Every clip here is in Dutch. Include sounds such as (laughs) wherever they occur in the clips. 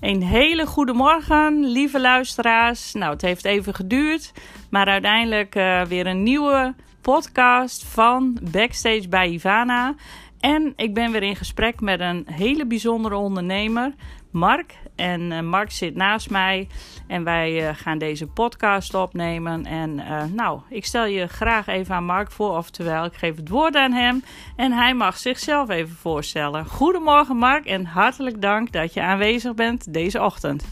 Een hele goede morgen, lieve luisteraars. Nou, het heeft even geduurd, maar uiteindelijk uh, weer een nieuwe podcast van Backstage bij Ivana. En ik ben weer in gesprek met een hele bijzondere ondernemer, Mark. En uh, Mark zit naast mij en wij uh, gaan deze podcast opnemen. En uh, nou, ik stel je graag even aan Mark voor, oftewel ik geef het woord aan hem. En hij mag zichzelf even voorstellen. Goedemorgen Mark en hartelijk dank dat je aanwezig bent deze ochtend.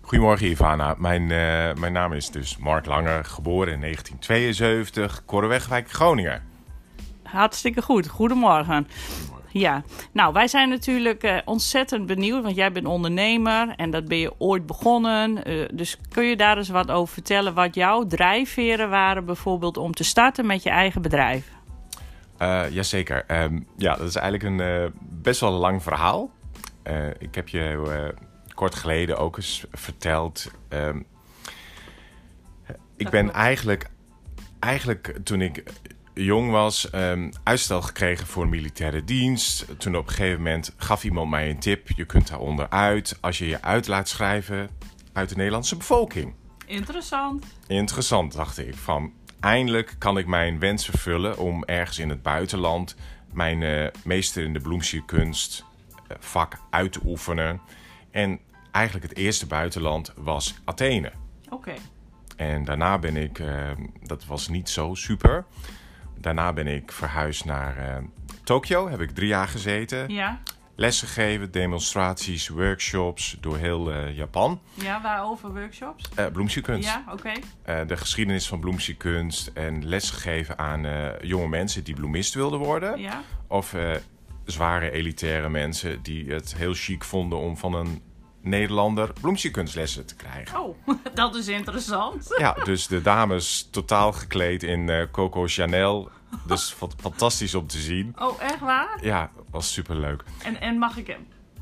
Goedemorgen Ivana, mijn, mijn naam is dus Mark Langer, geboren in 1972, Korrewegwijk, Groningen. Hartstikke goed, goedemorgen. Ja, nou wij zijn natuurlijk uh, ontzettend benieuwd, want jij bent ondernemer en dat ben je ooit begonnen. Uh, dus kun je daar eens wat over vertellen, wat jouw drijfveren waren bijvoorbeeld om te starten met je eigen bedrijf? Uh, jazeker. Um, ja, dat is eigenlijk een best wel lang verhaal. ik heb je kort geleden ook eens verteld. Um, ik ben eigenlijk, eigenlijk toen ik jong was, um, uitstel gekregen voor militaire dienst. Toen op een gegeven moment gaf iemand mij een tip. Je kunt daaronder uit als je je uit laat schrijven uit de Nederlandse bevolking. Interessant. Interessant, dacht ik. Van, eindelijk kan ik mijn wens vervullen om ergens in het buitenland... mijn uh, meester in de bloemsierkunst uh, vak uit te oefenen. En eigenlijk het eerste buitenland was Athene. Oké. Okay. En daarna ben ik, uh, dat was niet zo super daarna ben ik verhuisd naar uh, Tokio. Heb ik drie jaar gezeten. Ja. Lessen gegeven, demonstraties, workshops door heel uh, Japan. Ja, waarover workshops? Uh, bloemsierkunst. Ja, oké. Okay. de geschiedenis van bloemsierkunst en lessen gegeven aan jonge mensen die bloemist wilden worden. Ja. Of zware elitaire mensen die het heel chic vonden om van een Nederlander bloemsierkunstlessen te krijgen. Oh, (laughs) dat is interessant. (laughs) Ja, dus de dames totaal gekleed in uh, Coco Chanel. Dus (laughs) fantastisch om te zien. Oh, echt waar? Ja, was superleuk. En, en mag ik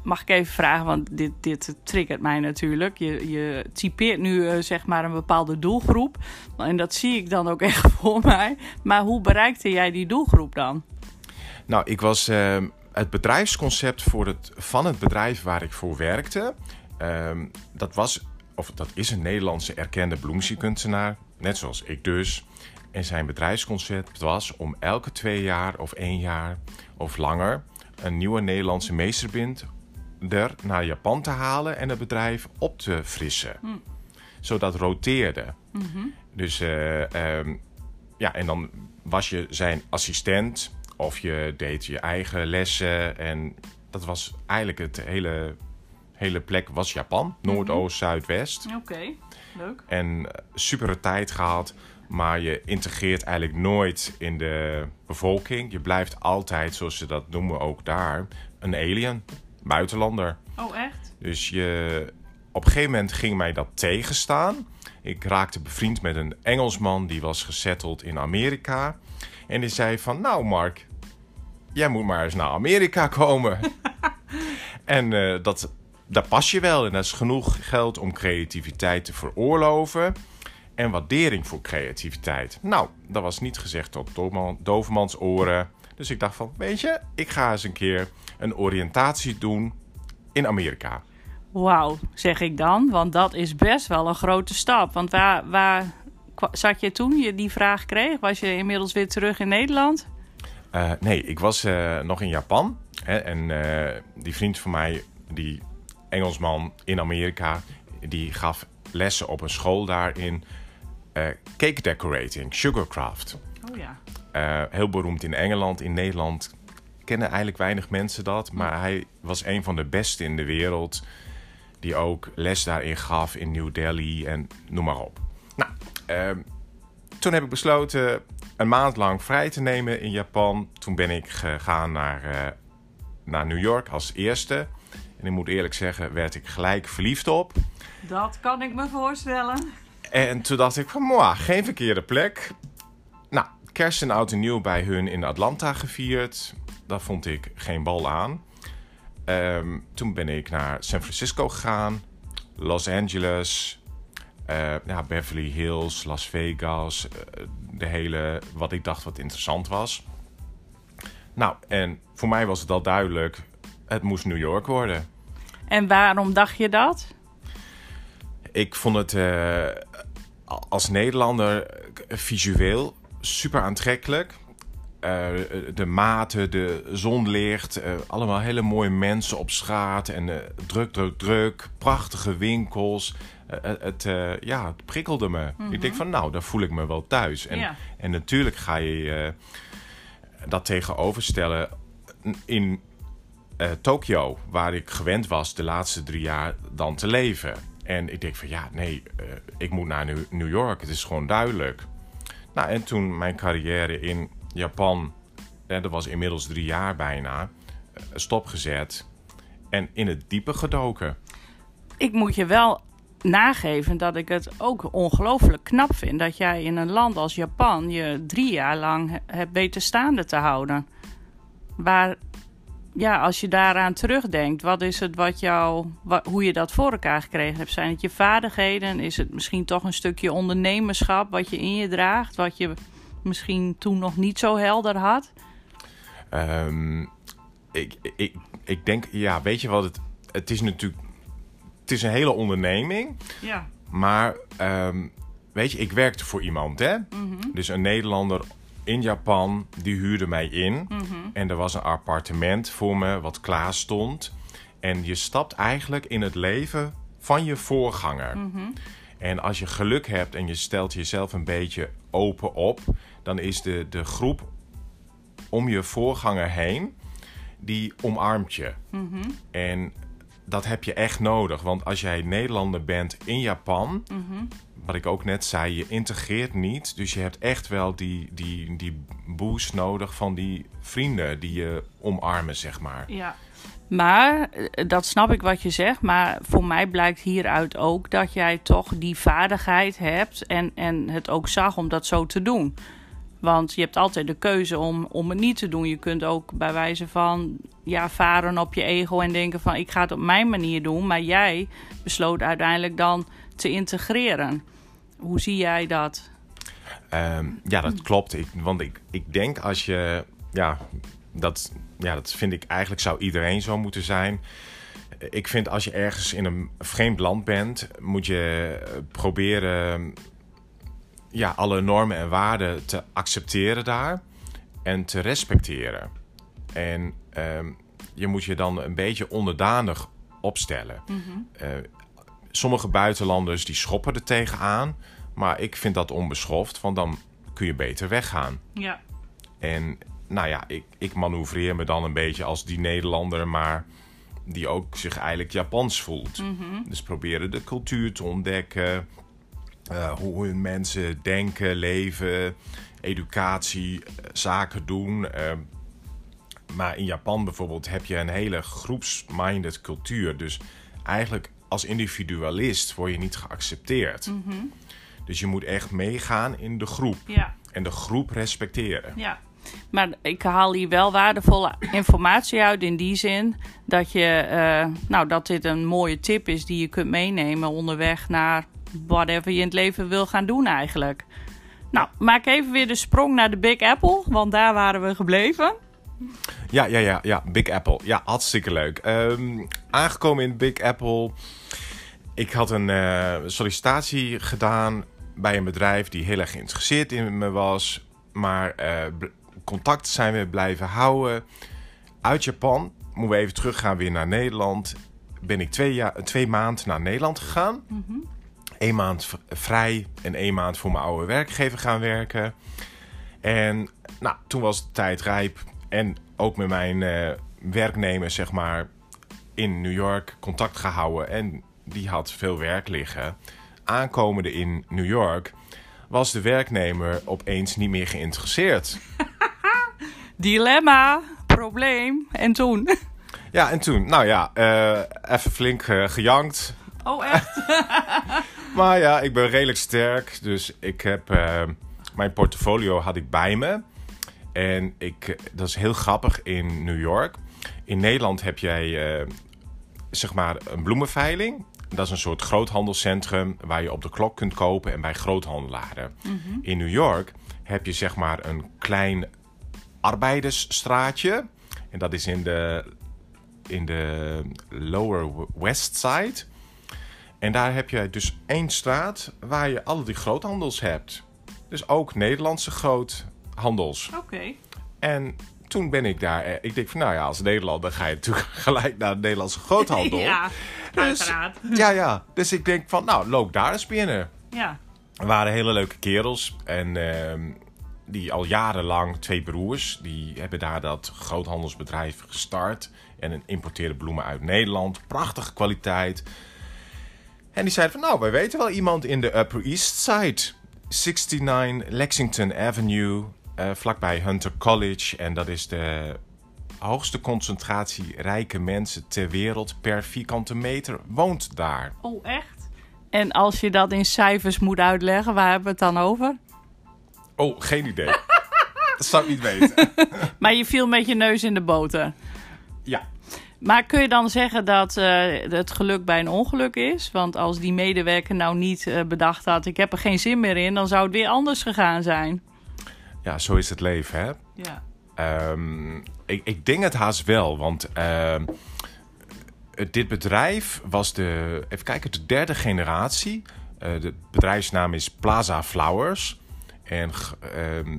mag ik even vragen, want dit, dit triggert mij natuurlijk. Je, je typeert nu uh, zeg maar een bepaalde doelgroep. En dat zie ik dan ook echt voor mij. Maar hoe bereikte jij die doelgroep dan? Nou, ik was uh, het bedrijfsconcept voor het, van het bedrijf waar ik voor werkte. Um, dat was, of dat is een Nederlandse erkende bloemsierkunstenaar, net zoals ik dus. En zijn bedrijfsconcept was om elke twee jaar of één jaar of langer een nieuwe Nederlandse meesterbinder naar Japan te halen en het bedrijf op te frissen. Hm. Zodat roteerde. Mm -hmm. Dus uh, um, ja, en dan was je zijn assistent of je deed je eigen lessen. En dat was eigenlijk het hele, hele plek was Japan. Noordoost, Zuidwest. Oké, okay. leuk. En super tijd gehad. Maar je integreert eigenlijk nooit in de bevolking. Je blijft altijd, zoals ze dat noemen ook daar, een alien. Buitenlander. Oh, echt? Dus je, op een gegeven moment ging mij dat tegenstaan. Ik raakte bevriend met een Engelsman die was gesetteld in Amerika. En die zei van, nou Mark, jij moet maar eens naar Amerika komen. (laughs) en uh, dat, daar pas je wel. En dat is genoeg geld om creativiteit te veroorloven. En waardering voor creativiteit. Nou, dat was niet gezegd tot dovermans oren. Dus ik dacht van, weet je, ik ga eens een keer een oriëntatie doen in Amerika. Wauw, zeg ik dan. Want dat is best wel een grote stap. Want waar, waar zat je toen je die vraag kreeg? Was je inmiddels weer terug in Nederland? Uh, nee, ik was uh, nog in Japan. Hè, en uh, die vriend van mij, die Engelsman in Amerika, die gaf lessen op een school daar in cake decorating, sugarcraft. Oh ja. heel beroemd in Engeland, in Nederland kennen eigenlijk weinig mensen dat. Maar hij was een van de beste in de wereld. Die ook les daarin gaf in New Delhi en noem maar op. Nou, ehm, toen heb ik besloten een maand lang vrij te nemen in Japan. Toen ben ik gegaan naar, uh, naar New York als eerste. En ik moet eerlijk zeggen, werd ik gelijk verliefd op. Dat kan ik me voorstellen. En toen dacht ik van, moi, geen verkeerde plek. Nou, kerst en oud en nieuw bij hun in Atlanta gevierd. Dat vond ik geen bal aan. Um, toen ben ik naar San Francisco gegaan. Los Angeles, uh, ja, Beverly Hills, Las Vegas, uh, de hele, wat ik dacht wat interessant was. Nou, en voor mij was het al duidelijk, het moest New York worden. En waarom dacht je dat? Ik vond het uh, als Nederlander visueel super aantrekkelijk. Uh, de maten, de zonlicht, uh, allemaal hele mooie mensen op straat en uh, druk, druk, druk, prachtige winkels. Het, ja, het prikkelde me. Mm -hmm. Ik denk van, nou, daar voel ik me wel thuis. En, ja. en natuurlijk ga je dat tegenoverstellen in Tokio, waar ik gewend was de laatste drie jaar dan te leven. En ik denk van, ja, nee, ik moet naar New York. Het is gewoon duidelijk. Nou, en toen mijn carrière in Japan, en dat was inmiddels drie jaar bijna, stopgezet en in het diepe gedoken. Ik moet je wel nageven dat ik het ook ongelooflijk knap vind dat jij in een land als Japan je drie jaar lang hebt weten staande te houden. Waar, ja, als je daaraan terugdenkt, wat is het wat jou, hoe je dat voor elkaar gekregen hebt? Zijn het je vaardigheden? Is het misschien toch een stukje ondernemerschap wat je in je draagt, wat je misschien toen nog niet zo helder had? Um, ik, ik, ik denk, ja, weet je wat het, het is natuurlijk, het is een hele onderneming. Ja. Maar um, weet je, ik werkte voor iemand, hè? Mm -hmm. Dus een Nederlander in Japan, die huurde mij in. Mm -hmm. En er was een appartement voor me wat klaar stond. En je stapt eigenlijk in het leven van je voorganger. Mm -hmm. En als je geluk hebt en je stelt jezelf een beetje open op, dan is de, de groep om je voorganger heen, die omarmt je. Mm -hmm. En dat heb je echt nodig. Want als jij Nederlander bent in Japan, mm -hmm. wat ik ook net zei, je integreert niet. Dus je hebt echt wel die, die, die boost nodig van die vrienden die je omarmen, zeg maar. Ja. Maar, dat snap ik wat je zegt, maar voor mij blijkt hieruit ook dat jij toch die vaardigheid hebt en, en het ook zag om dat zo te doen. Want je hebt altijd de keuze om, om het niet te doen. Je kunt ook bij wijze van ja, varen op je ego en denken van ik ga het op mijn manier doen. Maar jij besloot uiteindelijk dan te integreren. Hoe zie jij dat? Um, ja, dat klopt. Ik, want ik, ik denk als je ja, dat, ja, dat vind ik eigenlijk zou iedereen zo moeten zijn. Ik vind als je ergens in een vreemd land bent, moet je proberen ja, alle normen en waarden te accepteren daar en te respecteren. En um, je moet je dan een beetje onderdanig opstellen. Mm -hmm. uh, sommige buitenlanders die schoppen er tegenaan, maar ik vind dat onbeschoft, want dan kun je beter weggaan. Ja. En nou ja, ik, ik manoeuvreer me dan een beetje als die Nederlander, maar die ook zich eigenlijk Japans voelt. Mm -hmm. Dus proberen de cultuur te ontdekken, uh, hoe mensen denken, leven, educatie, zaken doen. Uh, maar in Japan bijvoorbeeld heb je een hele groepsminded cultuur. Dus eigenlijk als individualist word je niet geaccepteerd. Mm -hmm. Dus je moet echt meegaan in de groep. Ja. En de groep respecteren. Ja. Maar ik haal hier wel waardevolle informatie uit in die zin dat, je, uh, nou, dat dit een mooie tip is die je kunt meenemen onderweg naar whatever je in het leven wil gaan doen eigenlijk. Nou, maak even weer de sprong naar de Big Apple, want daar waren we gebleven. Ja, ja, ja, ja, Big Apple. Ja, hartstikke leuk. Um, aangekomen in Big Apple. Ik had een uh, sollicitatie gedaan bij een bedrijf die heel erg geïnteresseerd in me was. Maar uh, contact zijn we blijven houden. Uit Japan, moeten we even teruggaan weer naar Nederland. Ben ik twee, jaar, twee maanden naar Nederland gegaan. Mm -hmm. Eén maand vrij en één maand voor mijn oude werkgever gaan werken. En nou, toen was de tijd rijp. En ook met mijn uh, werknemer, zeg maar, in New York contact gehouden. En die had veel werk liggen. Aankomende in New York was de werknemer opeens niet meer geïnteresseerd. (laughs) Dilemma, probleem. En toen? Ja, en toen, nou ja, uh, even flink uh, gejankt. Oh, echt? (laughs) maar ja, ik ben redelijk sterk. Dus ik heb uh, mijn portfolio had ik bij me. En ik, dat is heel grappig in New York. In Nederland heb jij uh, zeg maar een bloemenveiling. Dat is een soort groothandelscentrum waar je op de klok kunt kopen en bij groothandelaren. Mm -hmm. In New York heb je zeg maar een klein arbeidersstraatje. En dat is in de in de Lower West Side. En daar heb je dus één straat waar je alle die groothandels hebt. Dus ook Nederlandse groothandels. Oké. En toen ben ik daar. eh, Ik denk van, nou ja, als Nederlander ga je natuurlijk (laughs) gelijk naar de Nederlandse groothandel. Ja, Dus- uiteraard. ja, ja. Dus ik denk van, nou, loop daar eens binnen. Ja. Er waren hele leuke kerels. En ehm, die al jarenlang, twee broers, die hebben daar dat groothandelsbedrijf gestart. En importeerden bloemen uit Nederland. Prachtige kwaliteit. En die zeiden van, nou, wij weten wel iemand in de Upper East Side. 69 Lexington Avenue, eh, vlakbij Hunter College. En dat is de hoogste concentratie rijke mensen ter wereld per vierkante meter woont daar. Oh, echt? En als je dat in cijfers moet uitleggen, waar hebben we het dan over? Oh, geen idee. (laughs) dat zou ik niet weten. (laughs) Maar je viel met je neus in de boter. Ja. Maar kun je dan zeggen dat eh, het geluk bij een ongeluk is? Want als die medewerker nou niet eh, bedacht had, ik heb er geen zin meer in, dan zou het weer anders gegaan zijn. Ja, zo is het leven, hè? Ja. Ehm, ik, ik denk het haast wel, want het- dit bedrijf was de, even kijken, de derde generatie. Eh, de bedrijfsnaam is Plaza Flowers. En ehm,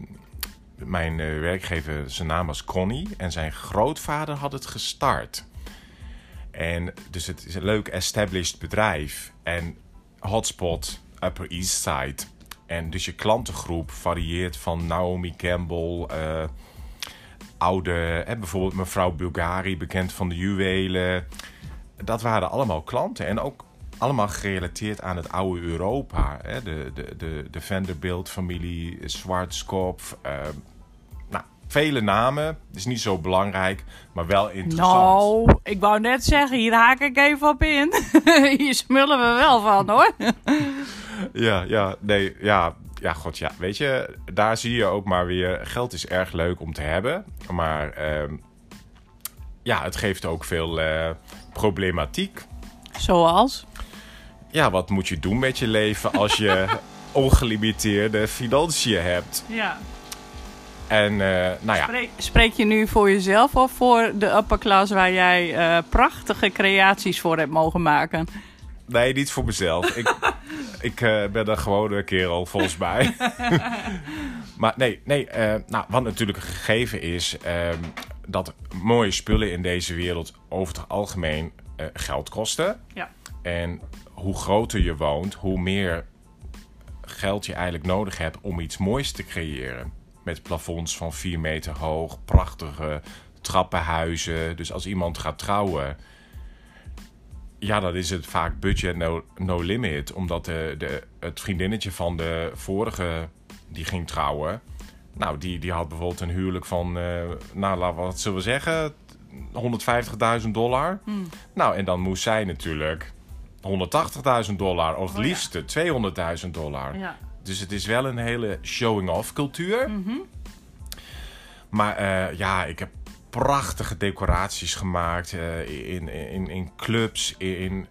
mijn eh, werkgever, zijn naam was Connie. En zijn grootvader had het gestart. En dus het is een leuk established bedrijf. En hotspot Upper East Side. En dus je klantengroep varieert van Naomi Campbell, eh, oude, hè, bijvoorbeeld mevrouw Bulgari, bekend van de juwelen. Dat waren allemaal klanten en ook allemaal gerelateerd aan het oude Europa. Hè? De, de, de, de Vanderbilt-familie, Schwarzkopf. eh, nou, vele namen. is niet zo belangrijk, maar wel interessant. Nou, ik wou net zeggen, hier haak ik even op in. (laughs) hier smullen we wel van hoor. Ja, ja, nee, ja, ja, god, ja. Weet je, daar zie je ook maar weer. Geld is erg leuk om te hebben, maar ehm, ja, het geeft ook veel eh, problematiek. Zoals? Ja, wat moet je doen met je leven als je (laughs) ongelimiteerde financiën hebt? Ja. En eh, nou ja, Spreek, spreek je nu voor jezelf of voor de upper class waar jij eh, prachtige creaties voor hebt mogen maken? nee, niet voor mezelf. ik (laughs) ik eh, ben een gewone kerel, volgens mij. (laughs) maar nee, nee nou, wat natuurlijk een gegeven is... ehm, dat mooie spullen in deze wereld over het algemeen geld kosten. Ja. En hoe groter je woont, hoe meer geld je eigenlijk nodig hebt om iets moois te creëren. Met plafonds van 4 meter hoog, prachtige trappenhuizen. Dus als iemand gaat trouwen, ja, dan is het vaak budget no, no limit. Omdat de, de, het vriendinnetje van de vorige die ging trouwen, nou, die, die had bijvoorbeeld een huwelijk van, eh, nou, wat zullen we zeggen, 150.000 dollar. Nou, en dan moest zij natuurlijk 180.000 dollar, of het liefste 200.000 dollar. Ja. Dus het is wel een hele showing-off cultuur. Maar eh, ja, ik heb prachtige decoraties gemaakt eh, in, in, in clubs, in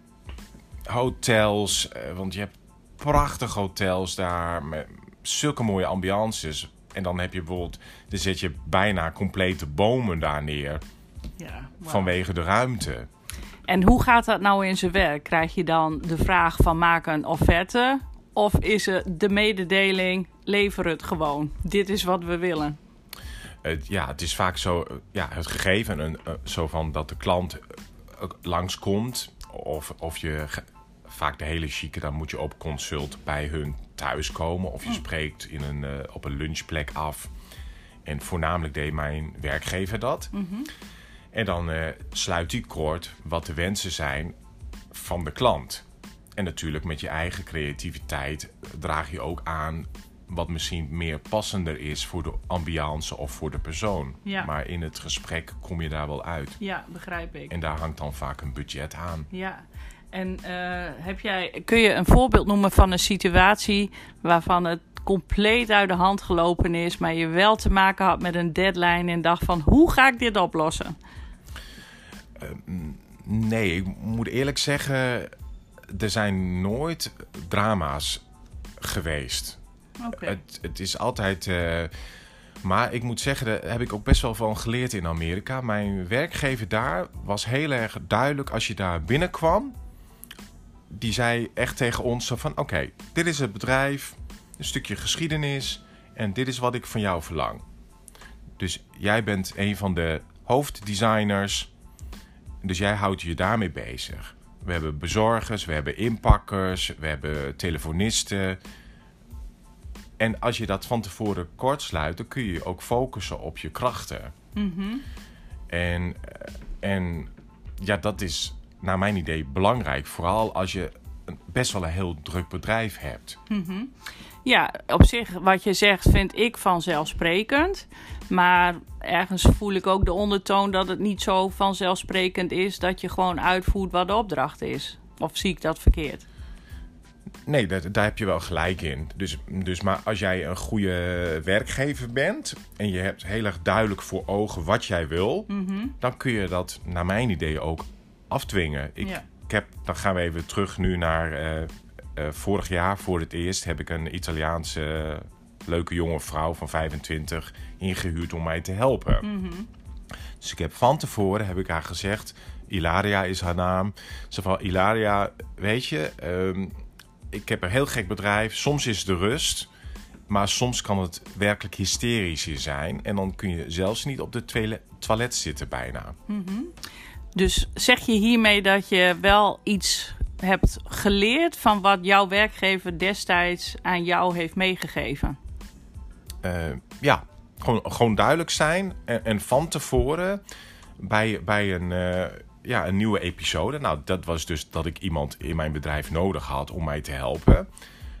hotels. eh, want je hebt prachtige hotels daar met zulke mooie ambiances. En dan heb je bijvoorbeeld, dan zet je bijna complete bomen daar neer ja vanwege de ruimte. En hoe gaat dat nou in zijn werk? Krijg je dan de vraag van maak een offerte? Of is het de mededeling, lever het gewoon. Dit is wat we willen. Ja, het is vaak zo, ja, het gegeven een, eh, zo van dat de klant eh, langskomt. Of, of je vaak de hele chique, dan moet je op consult bij hun thuis komen. Of je spreekt in een, eh, op een lunchplek af. En voornamelijk deed mijn werkgever dat. En dan eh, sluit die kort wat de wensen zijn van de klant. En natuurlijk met je eigen creativiteit draag je ook aan wat misschien meer passender is voor de ambiance of voor de persoon. Ja. Maar in het gesprek kom je daar wel uit. Ja, begrijp ik. En daar hangt dan vaak een budget aan. Ja. En eh, heb jij, kun je een voorbeeld noemen van een situatie waarvan het compleet uit de hand gelopen is, maar je wel te maken had met een deadline en dacht van hoe ga ik dit oplossen? Nee, ik moet eerlijk zeggen, er zijn nooit drama's geweest. Het, het is altijd. eh, Maar ik moet zeggen, daar heb ik ook best wel van geleerd in Amerika. Mijn werkgever daar was heel erg duidelijk als je daar binnenkwam. Die zei echt tegen ons van, oké, dit is het bedrijf, een stukje geschiedenis en dit is wat ik van jou verlang. Dus jij bent een van de hoofddesigners, dus jij houdt je daarmee bezig. We hebben bezorgers, we hebben inpakkers, we hebben telefonisten. En als je dat van tevoren kortsluit, dan kun je je ook focussen op je krachten. En, eh, en ja, dat is naar mijn idee belangrijk. Vooral als je best wel een heel druk bedrijf hebt. Ja, op zich, wat je zegt, vind ik vanzelfsprekend. Maar ergens voel ik ook de ondertoon dat het niet zo vanzelfsprekend is dat je gewoon uitvoert wat de opdracht is. Of zie ik dat verkeerd? Nee, dat, daar heb je wel gelijk in. Dus, dus maar als jij een goede werkgever bent en je hebt heel erg duidelijk voor ogen wat jij wil, dan kun je dat naar mijn idee ook afdwingen. Ik, Ja. ik heb, dan gaan we even terug nu naar eh, eh, vorig jaar. Voor het eerst heb ik een Italiaanse eh, leuke jonge vrouw van 25 ingehuurd om mij te helpen. Dus ik heb van tevoren heb ik haar gezegd, Ilaria is haar naam. Ze van Ilaria, weet je, ehm, ik heb een heel gek bedrijf. Soms is de rust, maar soms kan het werkelijk hysterisch hier zijn. En dan kun je zelfs niet op de toilet, toilet zitten bijna. Dus zeg je hiermee dat je wel iets hebt geleerd van wat jouw werkgever destijds aan jou heeft meegegeven? Eh, ja, gewoon, gewoon duidelijk zijn. En, en van tevoren bij, bij een, eh, ja, een nieuwe episode. Nou, dat was dus dat ik iemand in mijn bedrijf nodig had om mij te helpen.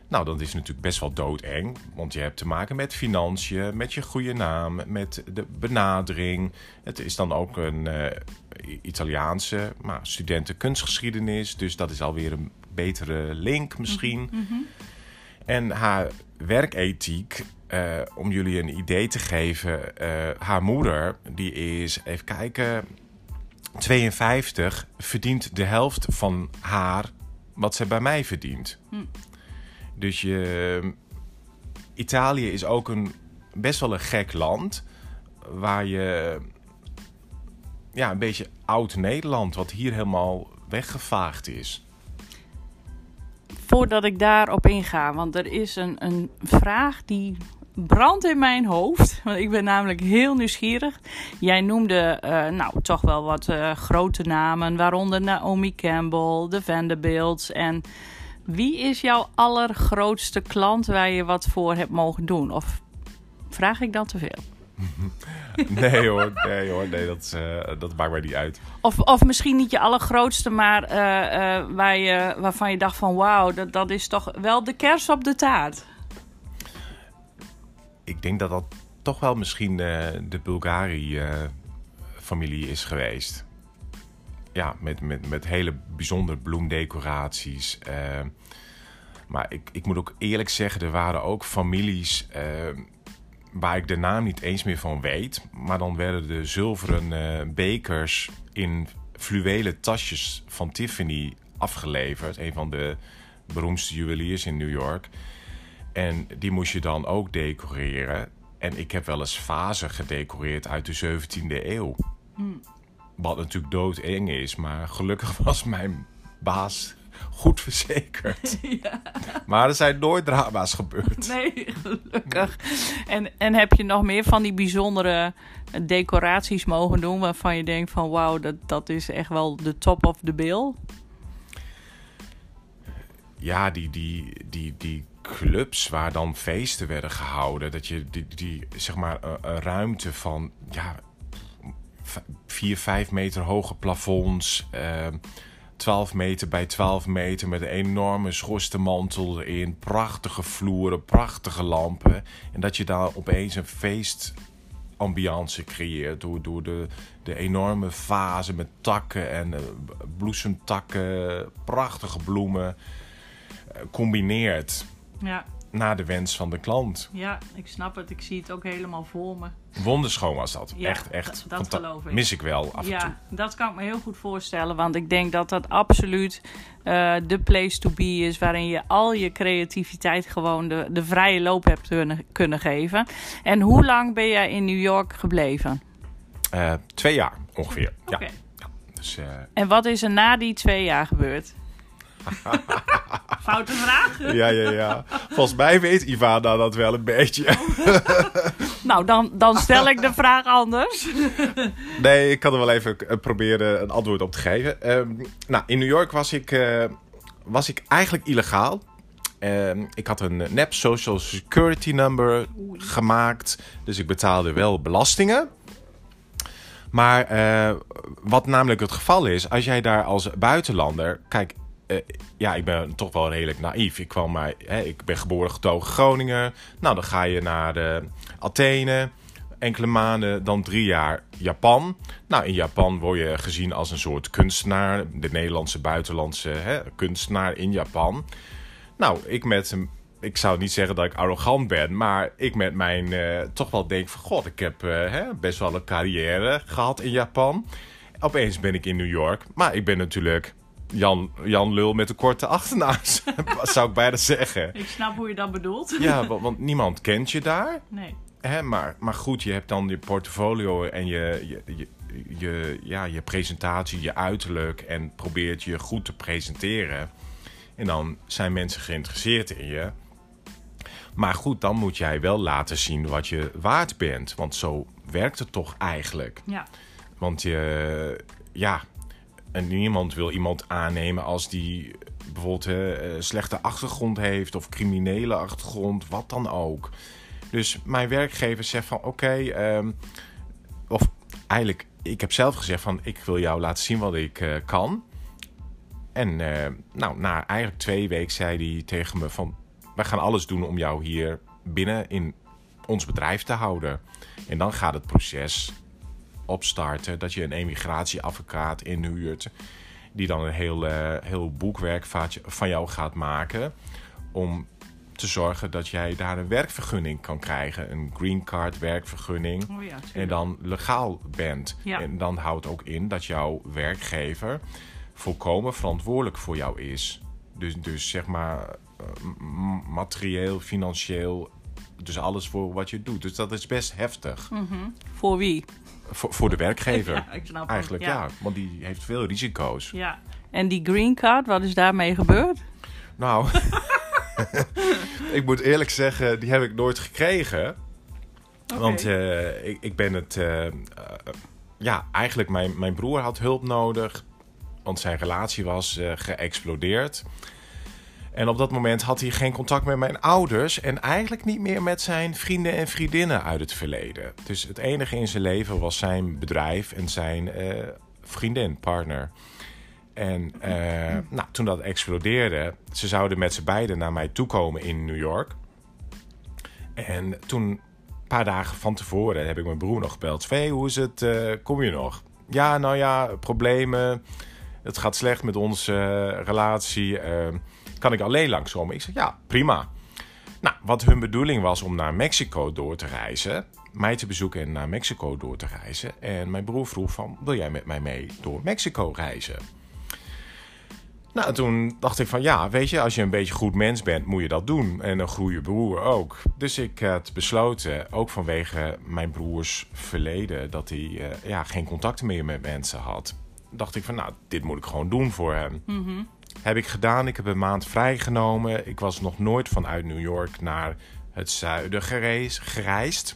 Nou, dat is natuurlijk best wel doodeng. Want je hebt te maken met financiën, met je goede naam, met de benadering. Het is dan ook een eh, Italiaanse maar studenten kunstgeschiedenis. Dus dat is alweer een betere link misschien. En haar werkethiek, eh, om jullie een idee te geven. eh, haar moeder, die is, even kijken, 52, verdient de helft van haar wat ze bij mij verdient. Dus je, Italië is ook een best wel een gek land. Waar je ja, een beetje oud Nederland, wat hier helemaal weggevaagd is. Voordat ik daarop inga, want er is een, een vraag die brandt in mijn hoofd. (laughs) Want ik ben namelijk heel nieuwsgierig. Jij noemde eh, nou toch wel wat eh, grote namen, waaronder Naomi Campbell, de Vanderbilts. En wie is jouw allergrootste klant waar je wat voor hebt mogen doen? Of vraag ik dan te veel? (laughs) Nee hoor, nee hoor, nee, dat, is, eh, dat maakt mij niet uit. Of, of misschien niet je allergrootste, maar eh, eh, waar je, waarvan je dacht van wauw, dat, dat is toch wel de kers op de taart. Ik denk dat dat toch wel misschien de Bulgari-familie is geweest. Ja, met, met, met hele bijzondere bloemdecoraties. eh. maar ik, ik moet ook eerlijk zeggen, er waren ook families eh, waar ik de naam niet eens meer van weet. Maar dan werden de zilveren eh, bekers in fluwelen tasjes van Tiffany afgeleverd. Een van de beroemdste juweliers in New York. En die moest je dan ook decoreren. En ik heb wel eens vazen gedecoreerd uit de 17e eeuw. Wat natuurlijk doodeng is, maar gelukkig (laughs) was mijn baas goed verzekerd. (laughs) Maar er zijn nooit drama's gebeurd. Nee, gelukkig. En, en heb je nog meer van die bijzondere decoraties mogen doen waarvan je denkt van wauw, dat, dat is echt wel de top of the bill? Ja, die, die, die, die clubs waar dan feesten werden gehouden. Dat je die, die zeg maar, een, een ruimte van ja, v- vier, vijf meter hoge plafonds. eh 12 meter bij 12 meter met een enorme schorstenmantel erin. Prachtige vloeren, prachtige lampen. En dat je daar opeens een feestambiance creëert door, door de, de enorme vazen met takken en eh, bloesemtakken, prachtige bloemen, eh, combineert. Ja. Naar de wens van de klant. Ja, ik snap het. Ik zie het ook helemaal voor me. Wonderschoon was dat. Ja, echt, echt. dat- geloof ik. Mis ik wel af en toe. Ja, dat kan ik me heel goed voorstellen. Want ik denk dat dat absoluut eh, de place to be is. Waarin je al je creativiteit gewoon de, de vrije loop hebt kunnen, kunnen geven. En hoe lang ben jij in New York gebleven? Eh, twee jaar ongeveer. Ja. Dus, eh, En wat is er na die twee jaar gebeurd? (laughs) Foute vraag? ja, ja, ja. Volgens mij weet Ivana dat wel een beetje. (laughs) Nou, dan, dan stel ik de vraag anders. (laughs) Nee, ik kan er wel even eh, proberen een antwoord op te geven. Ehm, nou, in New York was ik, eh, was ik eigenlijk illegaal. Ehm, ik had een nep social security number gemaakt. Dus ik betaalde wel belastingen. Maar eh, wat namelijk het geval is, als jij daar als buitenlander. Kijk, eh, ja, ik ben toch wel redelijk naïef. Ik, kwam maar, hè, ik ben geboren getogen Groningen. Nou, dan ga je naar eh, Athene. Enkele maanden, dan drie jaar Japan. Nou, in Japan word je gezien als een soort kunstenaar. De Nederlandse buitenlandse hè, kunstenaar in Japan. Nou, ik met. Ik zou niet zeggen dat ik arrogant ben, maar ik met mijn eh, toch wel denk van god, ik heb eh, hè, best wel een carrière gehad in Japan. Opeens ben ik in New York, maar ik ben natuurlijk Jan, Jan Lul met een korte achternaam, (laughs) zou ik bijna zeggen. Ik snap hoe je dat bedoelt. Ja, wa- want niemand kent je daar. Nee. Hè, maar, maar goed, je hebt dan je portfolio en je, je, je, je, ja, je presentatie, je uiterlijk en probeert je goed te presenteren. En dan zijn mensen geïnteresseerd in je. Maar goed, dan moet jij wel laten zien wat je waard bent. Want zo werkt het toch eigenlijk. Ja. Want je, ja, en niemand wil iemand aannemen als die bijvoorbeeld eh, een slechte achtergrond heeft of criminele achtergrond, wat dan ook. Dus mijn werkgever zegt van oké, ehm, of eigenlijk, ik heb zelf gezegd van ik wil jou laten zien wat ik eh, kan. En eh, nou, na eigenlijk twee weken zei hij tegen me van wij gaan alles doen om jou hier binnen in ons bedrijf te houden. En dan gaat het proces opstarten dat je een emigratieadvocaat inhuurt. Die dan een heel, eh, heel boekwerk van jou gaat maken. Om te zorgen dat jij daar een werkvergunning kan krijgen. Een green card werkvergunning. Oh ja. En dan legaal bent. Ja. En dan houdt ook in dat jouw werkgever volkomen verantwoordelijk voor jou is. Dus, dus zeg maar eh, materieel, financieel. Dus alles voor wat je doet. Dus dat is best heftig. Voor wie? Voor, voor de werkgever. Ja, ik snap hem, Eigenlijk ja. ja. Want die heeft veel risico's. Ja. En die green card, wat is daarmee gebeurd? Nou, (laughs) ik moet eerlijk zeggen, die heb ik nooit gekregen. Want eh, ik, ik ben het... eh, eh, ja, eigenlijk mijn, mijn broer had hulp nodig. Want zijn relatie was geëxplodeerd. En op dat moment had hij geen contact met mijn ouders. En eigenlijk niet meer met zijn vrienden en vriendinnen uit het verleden. Dus het enige in zijn leven was zijn bedrijf en zijn eh, vriendin, partner. En eh, nou, toen dat explodeerde, ze zouden met z'n beiden naar mij toekomen in New York. En toen, een paar dagen van tevoren, heb ik mijn broer nog gebeld. Hey, hoe is het? Eh, kom je nog? Ja, nou ja, problemen. Het gaat slecht met onze relatie. Kan ik alleen langskomen? Ik zeg, ja, prima. Nou, wat hun bedoeling was om naar Mexico door te reizen. Mij te bezoeken en naar Mexico door te reizen. En mijn broer vroeg van, wil jij met mij mee door Mexico reizen? Nou, toen dacht ik van ja, weet je, als je een beetje goed mens bent, moet je dat doen. En een goede broer ook. Dus ik had besloten, ook vanwege mijn broers verleden, dat hij eh, ja, geen contacten meer met mensen had. Dacht ik van nou, dit moet ik gewoon doen voor hem. Heb ik gedaan. Ik heb een maand vrijgenomen. Ik was nog nooit vanuit New York naar het zuiden gereis, gereisd.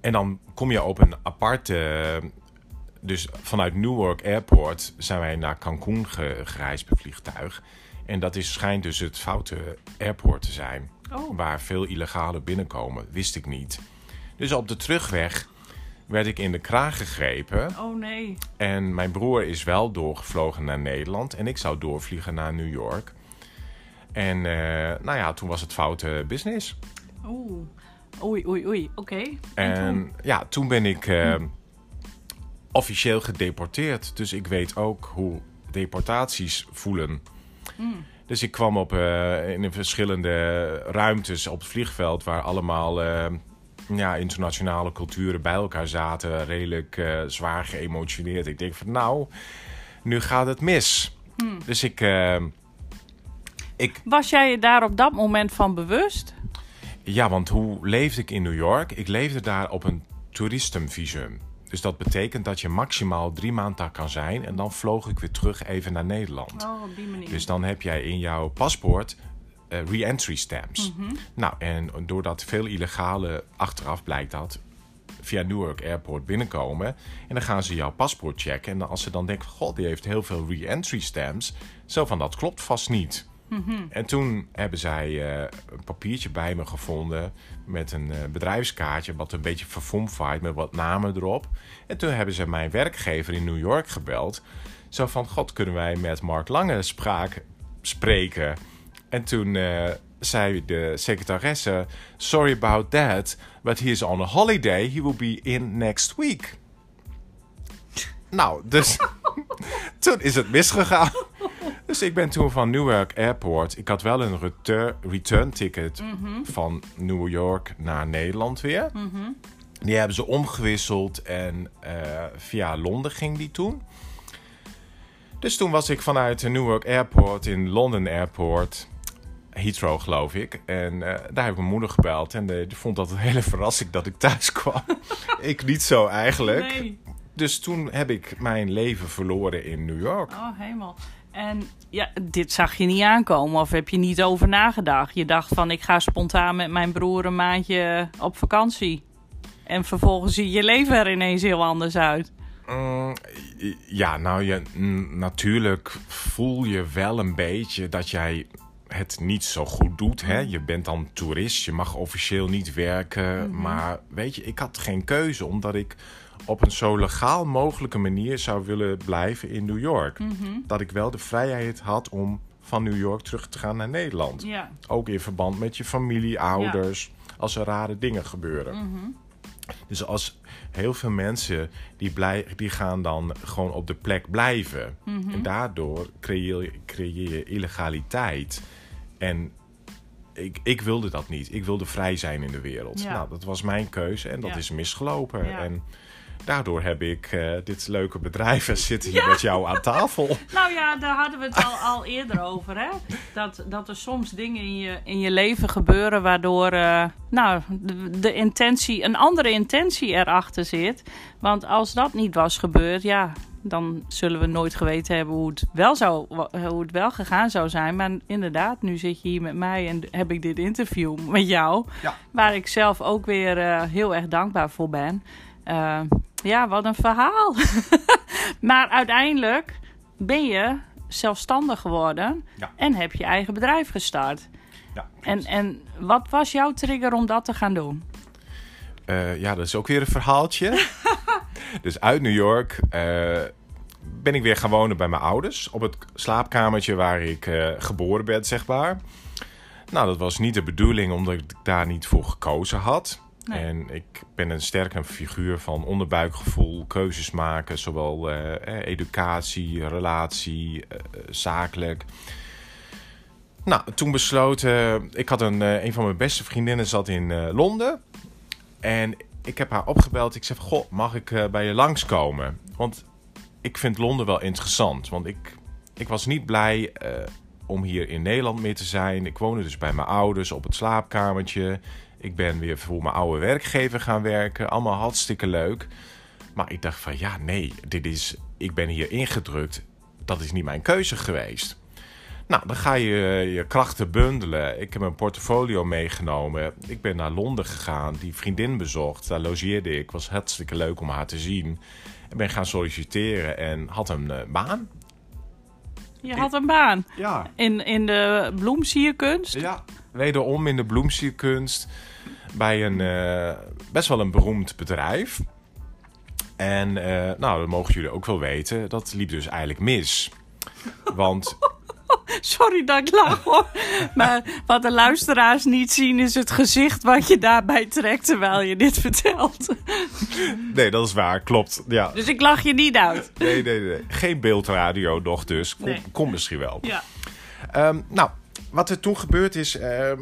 En dan kom je op een aparte. Dus vanuit Newark Airport zijn wij naar Cancun ge- gereisd per vliegtuig. En dat is, schijnt dus het foute airport te zijn. Oh. Waar veel illegalen binnenkomen. Wist ik niet. Dus op de terugweg werd ik in de kraag gegrepen. Oh nee. En mijn broer is wel doorgevlogen naar Nederland. En ik zou doorvliegen naar New York. En eh, nou ja, toen was het foute business. Oeh. Oei, oei, oei. Oké. En ja, toen ben ik eh, officieel gedeporteerd. Dus ik weet ook hoe deportaties voelen. Dus ik kwam op, eh, in de verschillende ruimtes op het vliegveld... waar allemaal ja, internationale culturen bij elkaar zaten. Redelijk eh, zwaar geëmotioneerd. Ik denk van nou, nu gaat het mis. Dus ik, eh, ik... Was jij je daar op dat moment van bewust? Ja, want hoe leefde ik in New York? Ik leefde daar op een toeristenvisum. Dus dat betekent dat je maximaal drie maanden daar kan zijn. En dan vloog ik weer terug even naar Nederland. Oh, op die manier. Dus dan heb jij in jouw paspoort eh, re-entry stamps. Nou, en doordat veel illegale achteraf blijkt dat via Newark Airport binnenkomen. En dan gaan ze jouw paspoort checken. En als ze dan denken, god, die heeft heel veel re-entry stamps. Zo van, dat klopt vast niet. En toen hebben zij eh, een papiertje bij me gevonden met een eh, bedrijfskaartje, wat een beetje verfomfaaid met wat namen erop. En toen hebben ze mijn werkgever in New York gebeld. Zo van, god, kunnen wij met Mark Lange spraak spreken? En toen eh, zei de secretaresse, sorry about that, but he is on a holiday. He will be in next week. Nou, dus (laughs) toen is het misgegaan. (laughs) Dus ik ben toen van Newark Airport. Ik had wel een return, return ticket van New York naar Nederland weer. Die hebben ze omgewisseld en eh, via Londen ging die toen. Dus toen was ik vanuit Newark Airport in London Airport. Heathrow, geloof ik. En eh, daar heb ik mijn moeder gebeld. En eh, die vond dat een (laughs) hele verrassing dat ik thuis kwam. (laughs) ik niet zo eigenlijk. Nee. Dus toen heb ik mijn leven verloren in New York. Oh, helemaal. En ja, dit zag je niet aankomen of heb je niet over nagedacht? Je dacht van, ik ga spontaan met mijn broer een maandje op vakantie. En vervolgens ziet je leven er ineens heel anders uit. Mm, ja, nou, je, natuurlijk voel je wel een beetje dat jij het niet zo goed doet. Hè? Je bent dan toerist, je mag officieel niet werken. Maar weet je, ik had geen keuze omdat ik op een zo legaal mogelijke manier zou willen blijven in New York. Dat ik wel de vrijheid had om van New York terug te gaan naar Nederland. Ja. Ook in verband met je familie, ouders, als er rare dingen gebeuren. Dus als heel veel mensen die, blij, die gaan dan gewoon op de plek blijven. En daardoor creëer, je- creëer je illegaliteit. En ik, ik wilde dat niet. Ik wilde vrij zijn in de wereld. Ja. Nou, dat was mijn keuze en dat Ja. is misgelopen. Ja. En daardoor heb ik eh, dit leuke bedrijf en zit hier met jou aan tafel. (laughs) Nou ja, daar hadden we het al, al eerder over. Hè? Dat, dat er soms dingen in je, in je leven gebeuren waardoor eh, nou, de, de intentie, een andere intentie erachter zit. Want als dat niet was gebeurd, ja, dan zullen we nooit geweten hebben hoe het wel, zou, hoe het wel gegaan zou zijn. Maar inderdaad, nu zit je hier met mij en heb ik dit interview met jou. Ja. Waar ik zelf ook weer eh, heel erg dankbaar voor ben. Eh, ja, wat een verhaal. (laughs) maar uiteindelijk ben je zelfstandig geworden Ja. en heb je eigen bedrijf gestart. Ja, En, en wat was jouw trigger om dat te gaan doen? Eh, ja, dat is ook weer een verhaaltje. (laughs) dus uit New York eh, ben ik weer gaan wonen bij mijn ouders. Op het slaapkamertje waar ik eh, geboren ben, zeg maar. Nou, dat was niet de bedoeling, omdat ik daar niet voor gekozen had. Nee. En ik ben een sterke figuur van onderbuikgevoel, keuzes maken, zowel eh, educatie, relatie, zakelijk. Nou, toen besloten, ik had een, een van mijn beste vriendinnen zat in Londen. En ik heb haar opgebeld. Ik zeg, goh, mag ik eh, bij je langskomen? Want ik vind Londen wel interessant. Want ik, ik was niet blij eh, om hier in Nederland meer te zijn. Ik woonde dus bij mijn ouders op het slaapkamertje. Ik ben weer voor mijn oude werkgever gaan werken. Allemaal hartstikke leuk. Maar ik dacht van, ja, nee, dit is, ik ben hier ingedrukt. Dat is niet mijn keuze geweest. Nou, dan ga je je krachten bundelen. Ik heb een portfolio meegenomen. Ik ben naar Londen gegaan, die vriendin bezocht. Daar logeerde ik. was hartstikke leuk om haar te zien. Ik ben gaan solliciteren en had een eh, baan. Je had een baan Ja. in, in de bloemsierkunst. Ja. Wederom in de bloemsierkunst bij een eh, best wel een beroemd bedrijf. En eh, nou, dat mogen jullie ook wel weten. Dat liep dus eigenlijk mis. Want (laughs) Sorry dat ik lach hoor. Maar wat de luisteraars niet zien is het gezicht wat je daarbij trekt terwijl je dit vertelt. nee, dat is waar, klopt. Ja. Dus ik lach je niet uit. Nee, nee, nee. Geen beeldradio nog dus. Kom, Nee. kom misschien wel. Ja. Ehm, nou, wat er toen gebeurd is... ehm,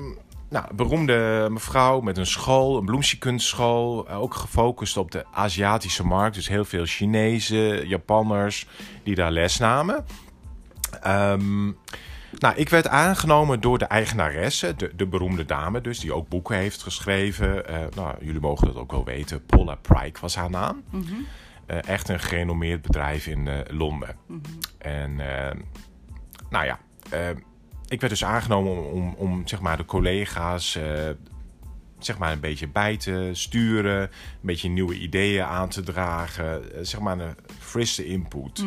nou, een beroemde mevrouw met een school, een bloemsiekunstschool. eh, Ook gefocust op de Aziatische markt. Dus heel veel Chinezen, Japanners die daar les namen. Ehm, nou, ik werd aangenomen door de eigenaresse, de, de beroemde dame dus, die ook boeken heeft geschreven. Eh, nou, jullie mogen dat ook wel weten. Paula Pryke was haar naam. Eh, echt een gerenommeerd bedrijf in eh, Londen. En eh, nou ja, eh, ik werd dus aangenomen om, om, om, zeg maar de collega's zeg maar een beetje bij te sturen, een beetje nieuwe ideeën aan te dragen, zeg maar een frisse input.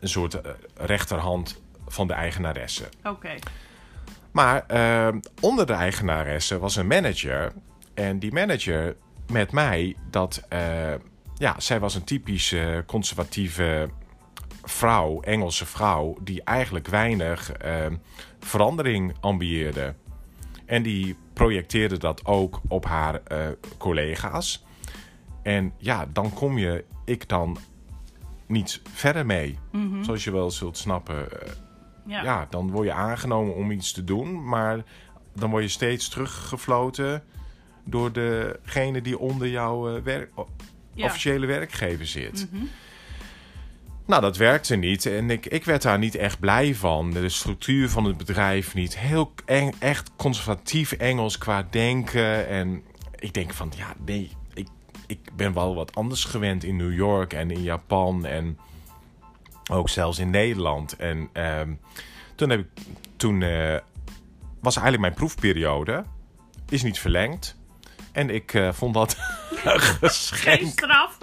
Een soort eh, rechterhand van de eigenaresse. Oké. Maar eh, onder de eigenaresse was een manager. En die manager met mij, dat, eh, ja, zij was een typische conservatieve vrouw, Engelse vrouw, die eigenlijk weinig eh, verandering ambieerde. En die projecteerde dat ook op haar eh, collega's. En ja, dan kom je, ik dan, niet verder mee. Zoals je wel zult snappen. eh, Ja. ja, dan word je aangenomen om iets te doen, maar dan word je steeds teruggefloten door degene die onder jouw eh, werk, Ja. officiële werkgever zit. Nou, dat werkte niet en ik, ik werd daar niet echt blij van. De structuur van het bedrijf niet. Heel eng, echt conservatief Engels qua denken. En ik denk van, ja, nee, ik, ben wel wat anders gewend in New York en in Japan en ook zelfs in Nederland. En ehm, toen, heb ik, toen eh, was eigenlijk mijn proefperiode. Is niet verlengd. En ik eh, vond dat een (laughs) Geen straf.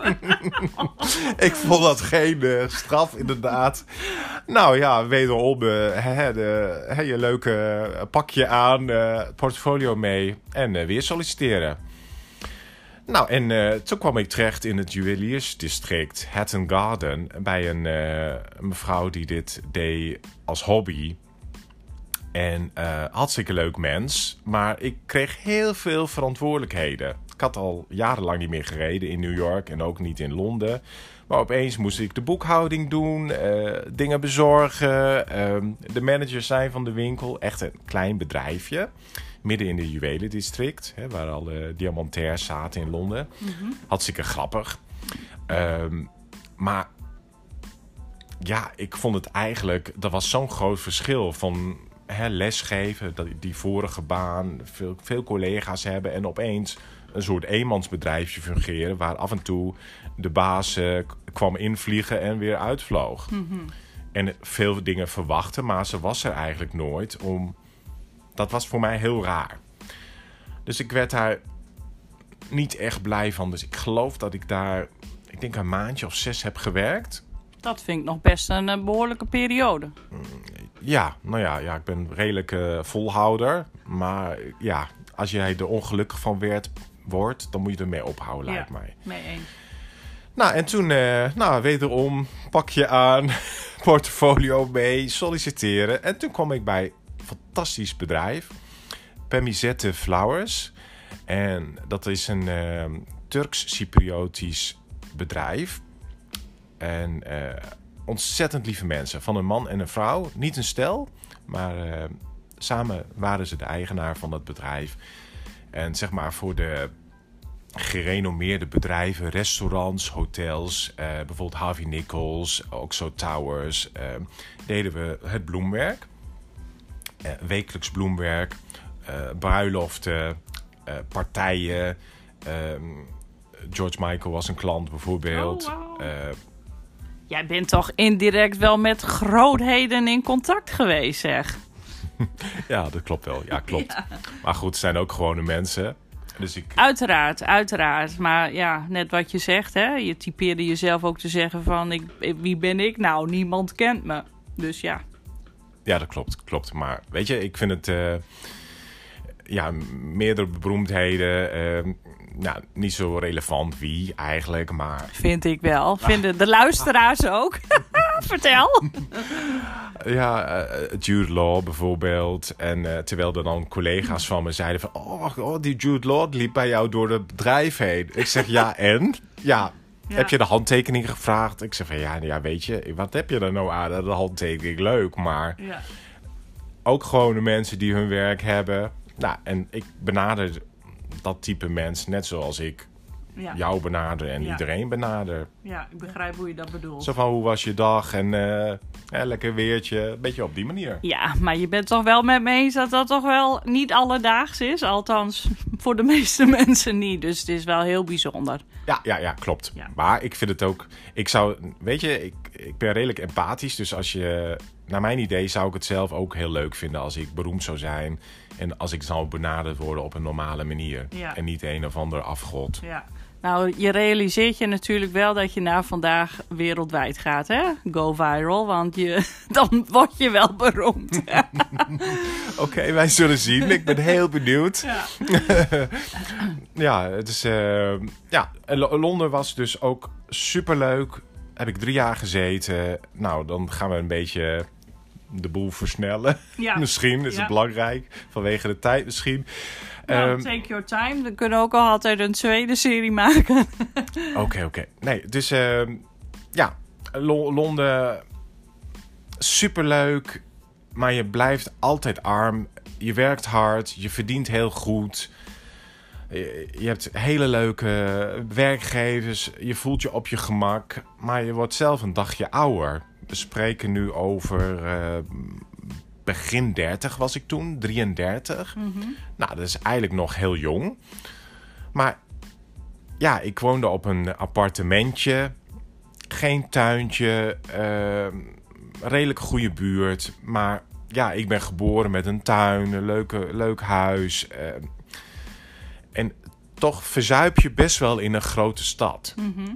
(laughs) Ik vond dat geen eh, straf, inderdaad. Nou ja, wederom de, je leuke pakje aan, portfolio mee en weer solliciteren. Nou, en eh, toen kwam ik terecht in het juweliersdistrict Hatton Garden bij een eh, mevrouw die dit deed als hobby. En eh, hartstikke leuk mens. Maar ik kreeg heel veel verantwoordelijkheden. Ik had al jarenlang niet meer gereden in New York en ook niet in Londen. Maar opeens moest ik de boekhouding doen, dingen bezorgen. ehm, de manager zijn van de winkel. Echt een klein bedrijfje. Midden in de juwelendistrict, hè, waar alle diamantairs zaten in Londen. Hartstikke grappig. Ehm, maar ja, ik vond het eigenlijk... Er was zo'n groot verschil van hè, lesgeven, dat, die vorige baan, veel, veel collega's hebben... en opeens een soort eenmansbedrijfje fungeren... waar af en toe de baas eh, kwam invliegen en weer uitvloog. En veel dingen verwachten, maar ze was er eigenlijk nooit. Om... Dat was voor mij heel raar. Dus ik werd daar niet echt blij van. Dus ik geloof dat ik daar, ik denk een maandje of zes heb gewerkt. Dat vind ik nog best een eh, behoorlijke periode. Ja, nou ja, ja ik ben redelijk eh, volhouder. Maar ja, als jij er ongelukkig van werd, wordt, dan moet je ermee ophouden, Ja. lijkt mij. Mee eens. Nou, en toen, eh, nou, wederom, pak je aan, (laughs) portfolio mee, solliciteren. En toen kwam ik bij fantastisch bedrijf, Permisette Flowers. En dat is een eh, Turks-Cypriotisch bedrijf. En eh, ontzettend lieve mensen, van een man en een vrouw. Niet een stel, maar eh, samen waren ze de eigenaar van dat bedrijf. En zeg maar voor de gerenommeerde bedrijven, restaurants, hotels, eh, bijvoorbeeld Harvey Nichols, ook zo Towers, deden we het bloemwerk. Eh, wekelijks bloemwerk, eh, bruiloften, eh, partijen. ehm, George Michael was een klant bijvoorbeeld. Oh, Jij bent toch indirect wel met grootheden in contact geweest, zeg. (laughs) ja, dat klopt wel. Ja, klopt. (laughs) Maar goed, het zijn ook gewone mensen. Dus ik, Uiteraard, uiteraard. Maar ja, net wat je zegt, hè. Je typeerde jezelf ook te zeggen van, ik, wie ben ik? Nou, niemand kent me. Dus ja. Ja, dat klopt, klopt. Maar weet je, ik vind het... eh, ja, meerdere beroemdheden... eh, nou, niet zo relevant wie eigenlijk, maar... Vind ik wel. Vinden de luisteraars ook? (laughs) Vertel. Ja, eh, Jude Law bijvoorbeeld. En eh, terwijl er dan collega's van me zeiden van... Oh, oh, die Jude Law liep bij jou door het bedrijf heen. Ik zeg, ja, en? Ja, Ja. heb je de handtekening gevraagd? Ik zeg van, ja, ja, weet je, wat heb je er nou aan? De handtekening, leuk, maar... Ja. ook gewone mensen die hun werk hebben. Nou, en ik benader dat type mens net zoals ik jou benader en iedereen benader. Ja, ik begrijp hoe je dat bedoelt. Zo van, hoe was je dag? En eh, ja, lekker weertje. Een beetje op die manier. Ja, maar je bent toch wel met me eens dat dat toch wel niet alledaags is? Althans, voor de meeste (laughs) mensen niet. Dus het is wel heel bijzonder. Ja, ja, ja, klopt. Ja. Maar ik vind het ook... Ik zou... Weet je, ik, ik ben redelijk empathisch. Dus als je... Naar mijn idee zou ik het zelf ook heel leuk vinden als ik beroemd zou zijn. En als ik zou benaderd worden op een normale manier. Ja. En niet een of ander afgod. Ja. Nou, je realiseert je natuurlijk wel dat je na vandaag wereldwijd gaat, hè? Go viral, want je, (laughs) dan word je wel beroemd. (laughs) Oké, wij zullen zien. Ik ben heel benieuwd. Ja. (laughs) Ja, het is, eh, ja, en Lo- Londen was dus ook superleuk. Heb ik drie jaar gezeten. Nou, dan gaan we een beetje de boel versnellen. Ja. misschien is Ja. het belangrijk. Vanwege de tijd misschien. Nou, Ehm, take your time. Dan kunnen we ook al altijd een tweede serie maken. (laughs) Oké, oké. Nee, dus ehm, ja, Lo- Londen superleuk. Maar je blijft altijd arm. Je werkt hard. Je verdient heel goed. Je, hebt hele leuke werkgevers. Je voelt je op je gemak. Maar je wordt zelf een dagje ouder. We spreken nu over eh, begin 30 was ik toen. 33. Nou, dat is eigenlijk nog heel jong. Maar ja, ik woonde op een appartementje. Geen tuintje. ehm, redelijk goede buurt. Maar ja, ik ben geboren met een tuin. Een leuke, leuk huis. ehm. Toch verzuip je best wel in een grote stad.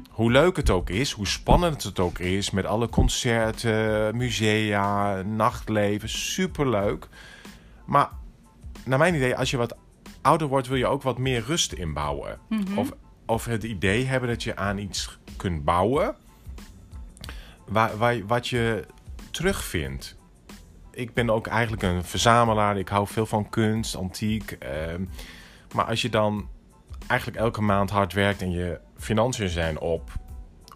Hoe leuk het ook is, hoe spannend het ook is. Met alle concerten, musea, nachtleven. Superleuk. Maar naar mijn idee, als je wat ouder wordt, wil je ook wat meer rust inbouwen. Of, of het idee hebben dat je aan iets kunt bouwen. Waar, waar, wat je terugvindt. Ik ben ook eigenlijk een verzamelaar. Ik hou veel van kunst, antiek. ehm, maar als je dan eigenlijk elke maand hard werkt en je financiën zijn op.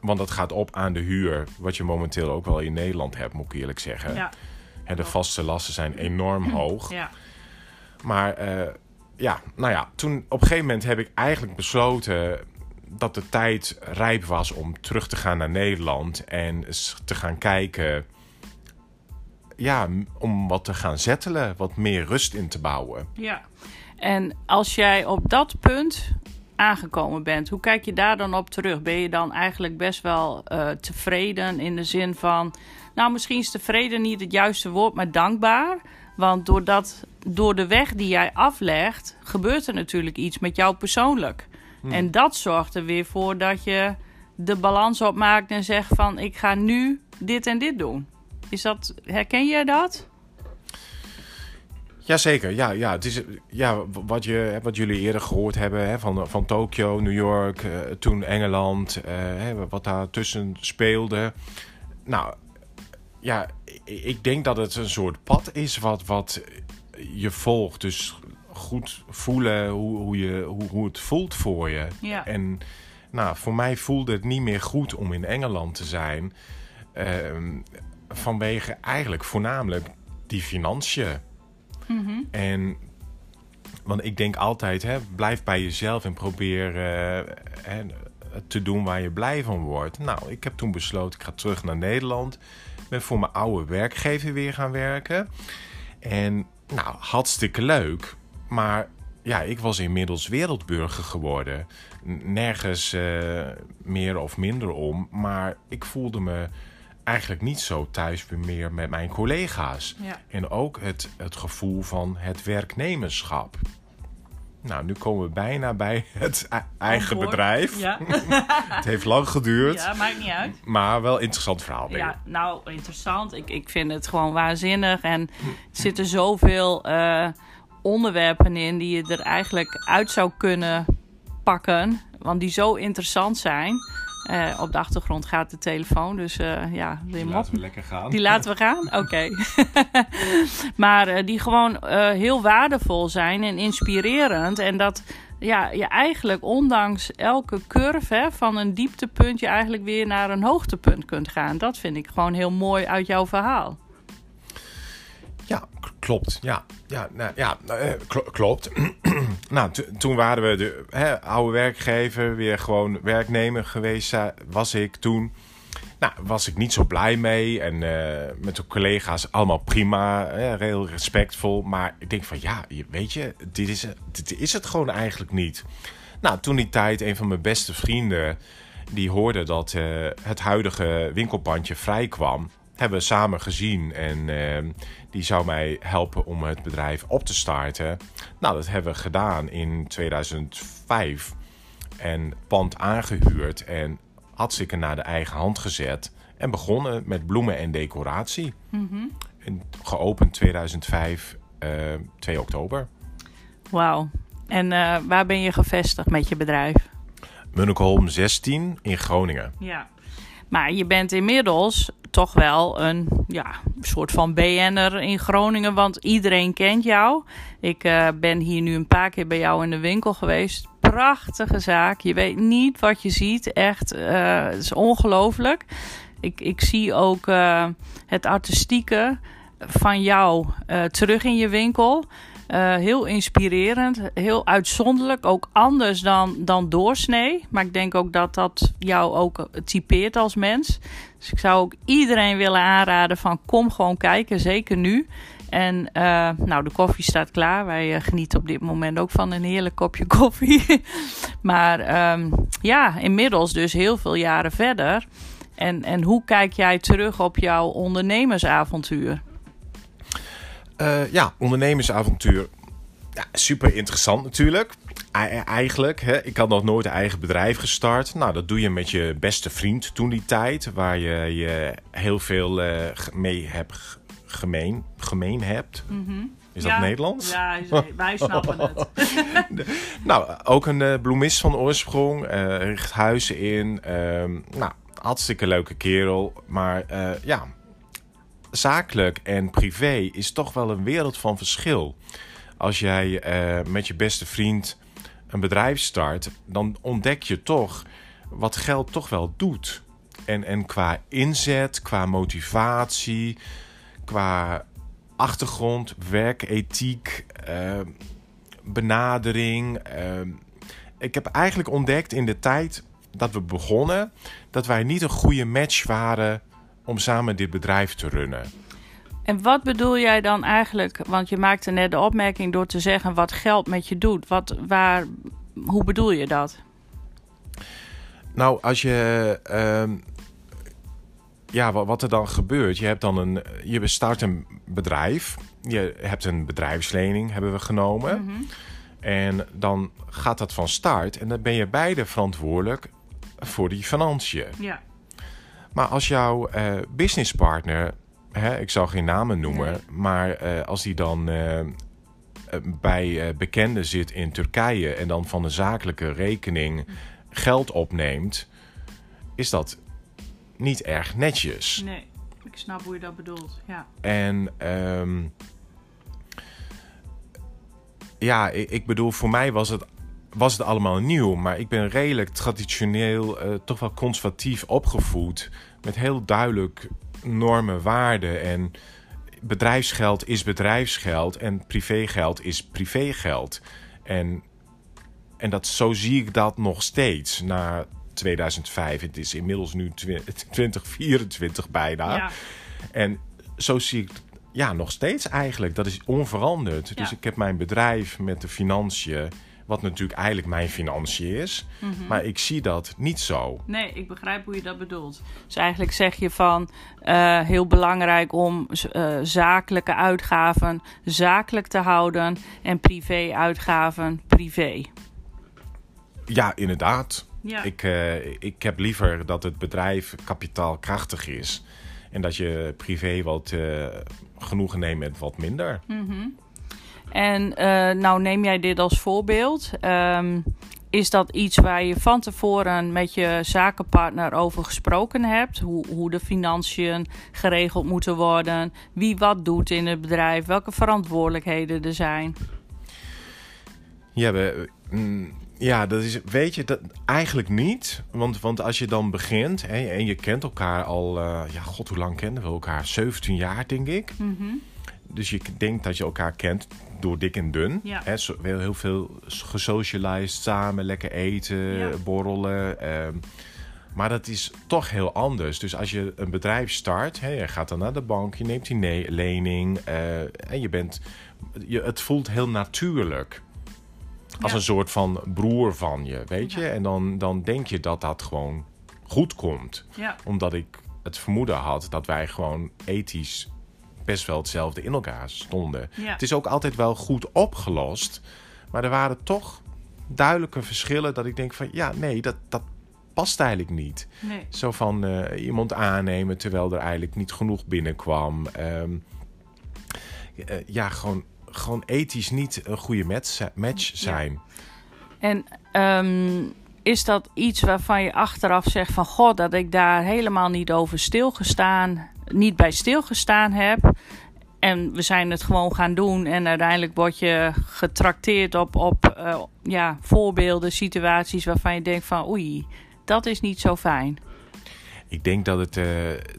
Want dat gaat op aan de huur. Wat je momenteel ook wel in Nederland hebt, moet ik eerlijk zeggen. Ja, Hè, de vaste lasten zijn enorm hoog. ja. Maar eh, ja, nou ja, toen op een gegeven moment heb ik eigenlijk besloten dat de tijd rijp was om terug te gaan naar Nederland en te gaan kijken. Ja, om wat te gaan zettelen, wat meer rust in te bouwen. ja. En als jij op dat punt aangekomen bent, hoe kijk je daar dan op terug? Ben je dan eigenlijk best wel eh, tevreden in de zin van... Nou, misschien is tevreden niet het juiste woord, maar dankbaar. Want doordat, door de weg die jij aflegt, gebeurt er natuurlijk iets met jou persoonlijk. En dat zorgt er weer voor dat je de balans opmaakt en zegt van... ik ga nu dit en dit doen. Is dat, herken je dat? Jazeker, ja, ja. Het is ja, wat, je, wat jullie eerder gehoord hebben hè, van, van Tokio, New York, eh, toen Engeland, eh, hè, wat daar tussen speelde. Nou, ja, ik, ik denk dat het een soort pad is wat, wat je volgt. Dus goed voelen hoe, hoe, je, hoe, hoe het voelt voor je. Ja. En nou, voor mij voelde het niet meer goed om in Engeland te zijn. ehm, vanwege eigenlijk voornamelijk die financiën. En want ik denk altijd, hè, blijf bij jezelf en probeer hè, te doen waar je blij van wordt. Nou, ik heb toen besloten, ik ga terug naar Nederland. Ben voor mijn oude werkgever weer gaan werken. En nou, hartstikke leuk. Maar ja, ik was inmiddels wereldburger geworden. Nergens eh, meer of minder om. Maar ik voelde me eigenlijk niet zo thuis meer met mijn collega's. Ja. En ook het, het gevoel van het werknemerschap. Nou, nu komen we bijna bij het e- eigen Antwoord. bedrijf. Ja, (laughs) Het heeft lang geduurd, ja maakt niet uit. maar wel interessant verhaal. denk ik. Ja, nou, interessant. Ik, ik vind het gewoon waanzinnig. En er zitten zoveel eh, onderwerpen in die je er eigenlijk uit zou kunnen pakken. Want die zo interessant zijn. Eh, op de achtergrond gaat de telefoon. Dus eh, ja, op. Laten we lekker gaan. Die laten we gaan? (laughs) Oké. (laughs) maar eh, die gewoon heel waardevol zijn en inspirerend. En dat ja, je eigenlijk ondanks elke curve hè, van een dieptepunt... je eigenlijk weer naar een hoogtepunt kunt gaan. Dat vind ik gewoon heel mooi uit jouw verhaal. Ja, klopt. Ja, ja, nou, ja eh, klopt. (clears throat) nou, toen waren we de hè, oude werkgever, weer gewoon werknemer geweest, was ik toen. Nou, was ik niet zo blij mee. En uh, met de collega's allemaal prima, heel respectvol. Maar ik denk van ja, weet je, dit is, dit is het gewoon eigenlijk niet. Nou, toen die tijd, een van mijn beste vrienden, die hoorde dat uh, het huidige winkelpandje vrij kwam hebben we samen gezien. En die zou mij helpen om het bedrijf op te starten. Nou, dat hebben we gedaan in 2005. En pand aangehuurd en hartstikke naar de eigen hand gezet. En begonnen met bloemen en decoratie. Mm en geopend 2005, uh, 2 oktober. Wauw. En uh, waar ben je gevestigd met je bedrijf? Munnikholm 16 in Groningen. Ja. Maar je bent inmiddels toch wel een ja, soort van BN'er in Groningen, want iedereen kent jou. Ik uh, ben hier nu een paar keer bij jou in de winkel geweest. Prachtige zaak. Je weet niet wat je ziet. Echt, uh, het is ongelooflijk. Ik, ik zie ook uh, het artistieke van jou terug in je winkel. Uh, heel inspirerend, heel uitzonderlijk, ook anders dan, dan doorsnee. Maar ik denk ook dat dat jou ook typeert als mens. Dus ik zou ook iedereen willen aanraden van kom gewoon kijken, zeker nu. En uh, nou, de koffie staat klaar. Wij genieten op dit moment ook van een heerlijk kopje (laughs) koffie. maar um, ja, inmiddels dus heel veel jaren verder. En, en hoe kijk jij terug op jouw ondernemersavontuur? Uh, ja, ondernemersavontuur. Ja, super interessant natuurlijk. eigenlijk, hè, ik had nog nooit een eigen bedrijf gestart. Nou, dat doe je met je beste vriend toen die tijd. Waar je, je heel veel uh, mee hebt gemeen, gemeen hebt. Mm -hmm. Is dat Nederlands? Ja, wij snappen het. (laughs) nou, ook een uh, bloemist van oorsprong. Uh, richt huizen in. Uh, nou, hartstikke leuke kerel. Maar ja, zakelijk en privé is toch wel een wereld van verschil. Als jij uh, met je beste vriend een bedrijf start, dan ontdek je toch wat geld toch wel doet. En, en qua inzet, qua motivatie, qua achtergrond, werkethiek, uh, benadering. Uh, ik heb eigenlijk ontdekt in de tijd dat we begonnen dat wij niet een goede match waren om samen dit bedrijf te runnen. En wat bedoel jij dan eigenlijk? Want je maakte net de opmerking door te zeggen wat geld met je doet. Wat, waar, hoe bedoel je dat? Nou, als je. Uh, ja, wat er dan gebeurt. Je hebt dan een. Je start een bedrijf. Je hebt een bedrijfslening, hebben we genomen. Mm -hmm. En dan gaat dat van start. En dan ben je beide verantwoordelijk voor die financiën. Ja. Maar als jouw uh, businesspartner, hè, ik zal geen namen noemen, nee. maar uh, als die dan uh, bij bekenden zit in Turkije en dan van een zakelijke rekening geld opneemt, is dat niet erg netjes. Nee, ik snap hoe je dat bedoelt. Ja. En um, ja, ik, ik bedoel, voor mij was het was het allemaal nieuw. Maar ik ben redelijk traditioneel, uh, toch wel conservatief opgevoed. Met heel duidelijk normen, waarden. En bedrijfsgeld is bedrijfsgeld en privégeld is privégeld. En, en dat, zo zie ik dat nog steeds na 2005. Het is inmiddels nu 2024 (laughs) bijna. Ja. En zo zie ik ja, nog steeds eigenlijk. Dat is onveranderd. Ja. Dus ik heb mijn bedrijf met de financiën wat natuurlijk eigenlijk mijn financiën is. Mm -hmm. Maar ik zie dat niet zo. Nee, ik begrijp hoe je dat bedoelt. Dus eigenlijk zeg je van uh, heel belangrijk om uh, zakelijke uitgaven zakelijk te houden en privé-uitgaven privé. Ja, inderdaad. Ja. Ik, uh, ik heb liever dat het bedrijf kapitaalkrachtig is. En dat je privé wat genoegen neemt met wat minder. Mm -hmm. En uh, nou neem jij dit als voorbeeld. Um, is dat iets waar je van tevoren met je zakenpartner over gesproken hebt? Hoe, hoe de financiën geregeld moeten worden? Wie wat doet in het bedrijf? Welke verantwoordelijkheden er zijn? Ja, we, mm, ja dat is, weet je, dat eigenlijk niet. Want, want als je dan begint hè, en je kent elkaar al, uh, ja, god, hoe lang kennen we elkaar? 17 jaar, denk ik. Mm -hmm dus je denkt dat je elkaar kent door dik en dun. Ja. Hè, zo- heel, veel gesocialized samen, lekker eten, Ja. borrelen. ehm. maar dat is toch heel anders. Dus als je een bedrijf start, hè, je gaat dan naar de bank, je neemt die lening eh, en je bent, je, het voelt heel natuurlijk. Als Ja. een soort van broer van je, weet je? En dan, dan denk je dat dat gewoon goed komt omdat ik het vermoeden had dat wij gewoon ethisch best wel hetzelfde in elkaar stonden. Ja. Het is ook altijd wel goed opgelost. Maar er waren toch duidelijke verschillen dat ik denk van ja, nee, dat, dat past eigenlijk niet. nee. Zo van eh, iemand aannemen terwijl er eigenlijk niet genoeg binnenkwam. Ehm, eh, ja, gewoon, gewoon ethisch niet een goede match, match zijn. En ehm, is dat iets waarvan je achteraf zegt van... God, dat ik daar helemaal niet over stilgestaan... niet bij stilgestaan heb... En we zijn het gewoon gaan doen. En uiteindelijk word je getrakteerd op, op eh, ja, voorbeelden, situaties waarvan je denkt van oei, dat is niet zo fijn. Ik denk dat het. eh,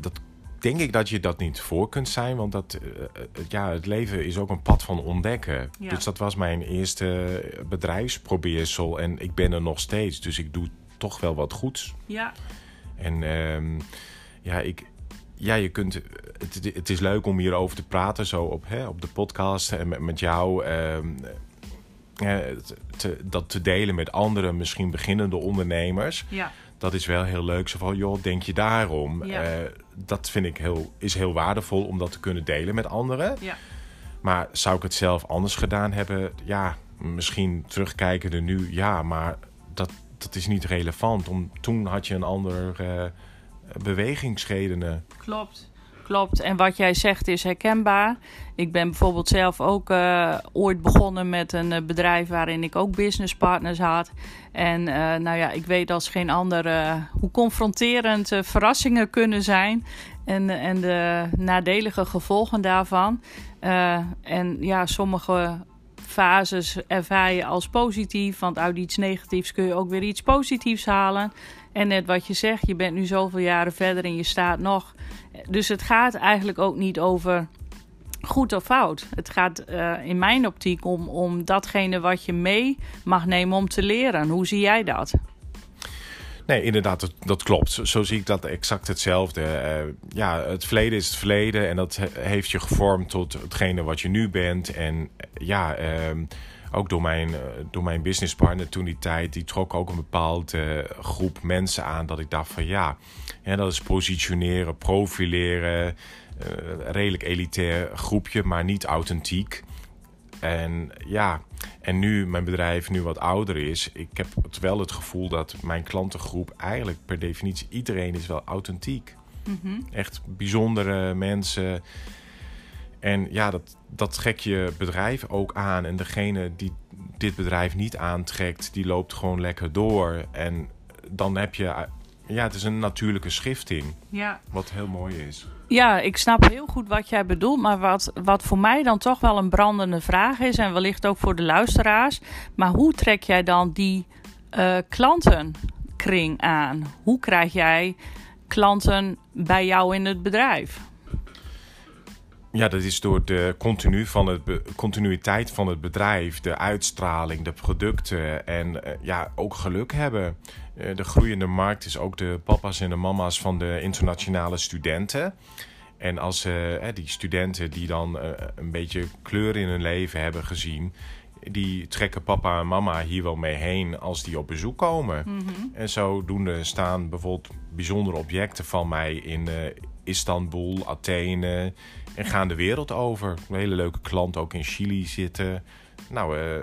dat denk ik dat je dat niet voor kunt zijn. Want dat, eh, ja, het leven is ook een pad van ontdekken. Ja. Dus dat was mijn eerste bedrijfsprobeersel. En ik ben er nog steeds. Dus ik doe toch wel wat goeds. Ja, En ehm, ja, ik, ja, je kunt. Het, het is leuk om hierover te praten, zo op, hè, op de podcast en met, met jou. ehm, eh, te, dat te delen met andere, misschien beginnende ondernemers. ja, Dat is wel heel leuk. Zo van, joh, denk je daarom? Ja. Eh, dat vind ik heel, is heel waardevol om dat te kunnen delen met anderen. ja. Maar zou ik het zelf anders gedaan hebben? Ja, misschien terugkijkende nu, ja, maar dat, dat is niet relevant. Om, toen had je een ander eh bewegingsredenen. Klopt. Klopt. En wat jij zegt is herkenbaar. Ik ben bijvoorbeeld zelf ook eh, ooit begonnen met een eh, bedrijf waarin ik ook businesspartners had. En eh, nou ja, ik weet als geen ander hoe confronterend verrassingen kunnen zijn. En, en de nadelige gevolgen daarvan. En ja, sommige fases ervaar je als positief. Want uit iets negatiefs kun je ook weer iets positiefs halen. En net wat je zegt, je bent nu zoveel jaren verder en je staat nog. Dus het gaat eigenlijk ook niet over goed of fout. Het gaat eh, in mijn optiek om, om datgene wat je mee mag nemen om te leren. Hoe zie jij dat? Nee, inderdaad, dat, dat klopt. Zo, zie ik dat exact hetzelfde. Eh, ja, het verleden is het verleden en dat he- heeft je gevormd tot hetgene wat je nu bent. En ja, ehm, ook door mijn, eh, door mijn businesspartner toen die tijd, die trok ook een bepaalde groep mensen aan dat ik dacht van ja, hè, dat is positioneren, profileren, eh, redelijk elitair groepje, maar niet authentiek. En ja, en nu mijn bedrijf nu wat ouder is, ik heb het wel het gevoel dat mijn klantengroep eigenlijk per definitie iedereen is wel authentiek. Echt bijzondere mensen. En ja, dat, dat trek je bedrijf ook aan. En degene die dit bedrijf niet aantrekt, die loopt gewoon lekker door. En dan heb je, ja, het is een natuurlijke schifting, Ja. wat heel mooi is. Ja, ik snap heel goed wat jij bedoelt. Maar wat, wat voor mij dan toch wel een brandende vraag is, en wellicht ook voor de luisteraars. Maar hoe trek jij dan die eh, klantenkring aan? Hoe krijg jij klanten bij jou in het bedrijf? Ja, dat is door de continu van het continuïteit van het bedrijf, de uitstraling, de producten en eh, ja, ook geluk hebben. Eh, de groeiende markt is ook de papa's en de mama's van de internationale studenten. En als eh, die studenten die dan een beetje kleur in hun leven hebben gezien, die trekken papa en mama hier wel mee heen als die op bezoek komen. En zodoende staan bijvoorbeeld bijzondere objecten van mij in Istanbul, Athene en gaan de wereld over. Een hele leuke klant ook in Chili zitten. Nou, eh,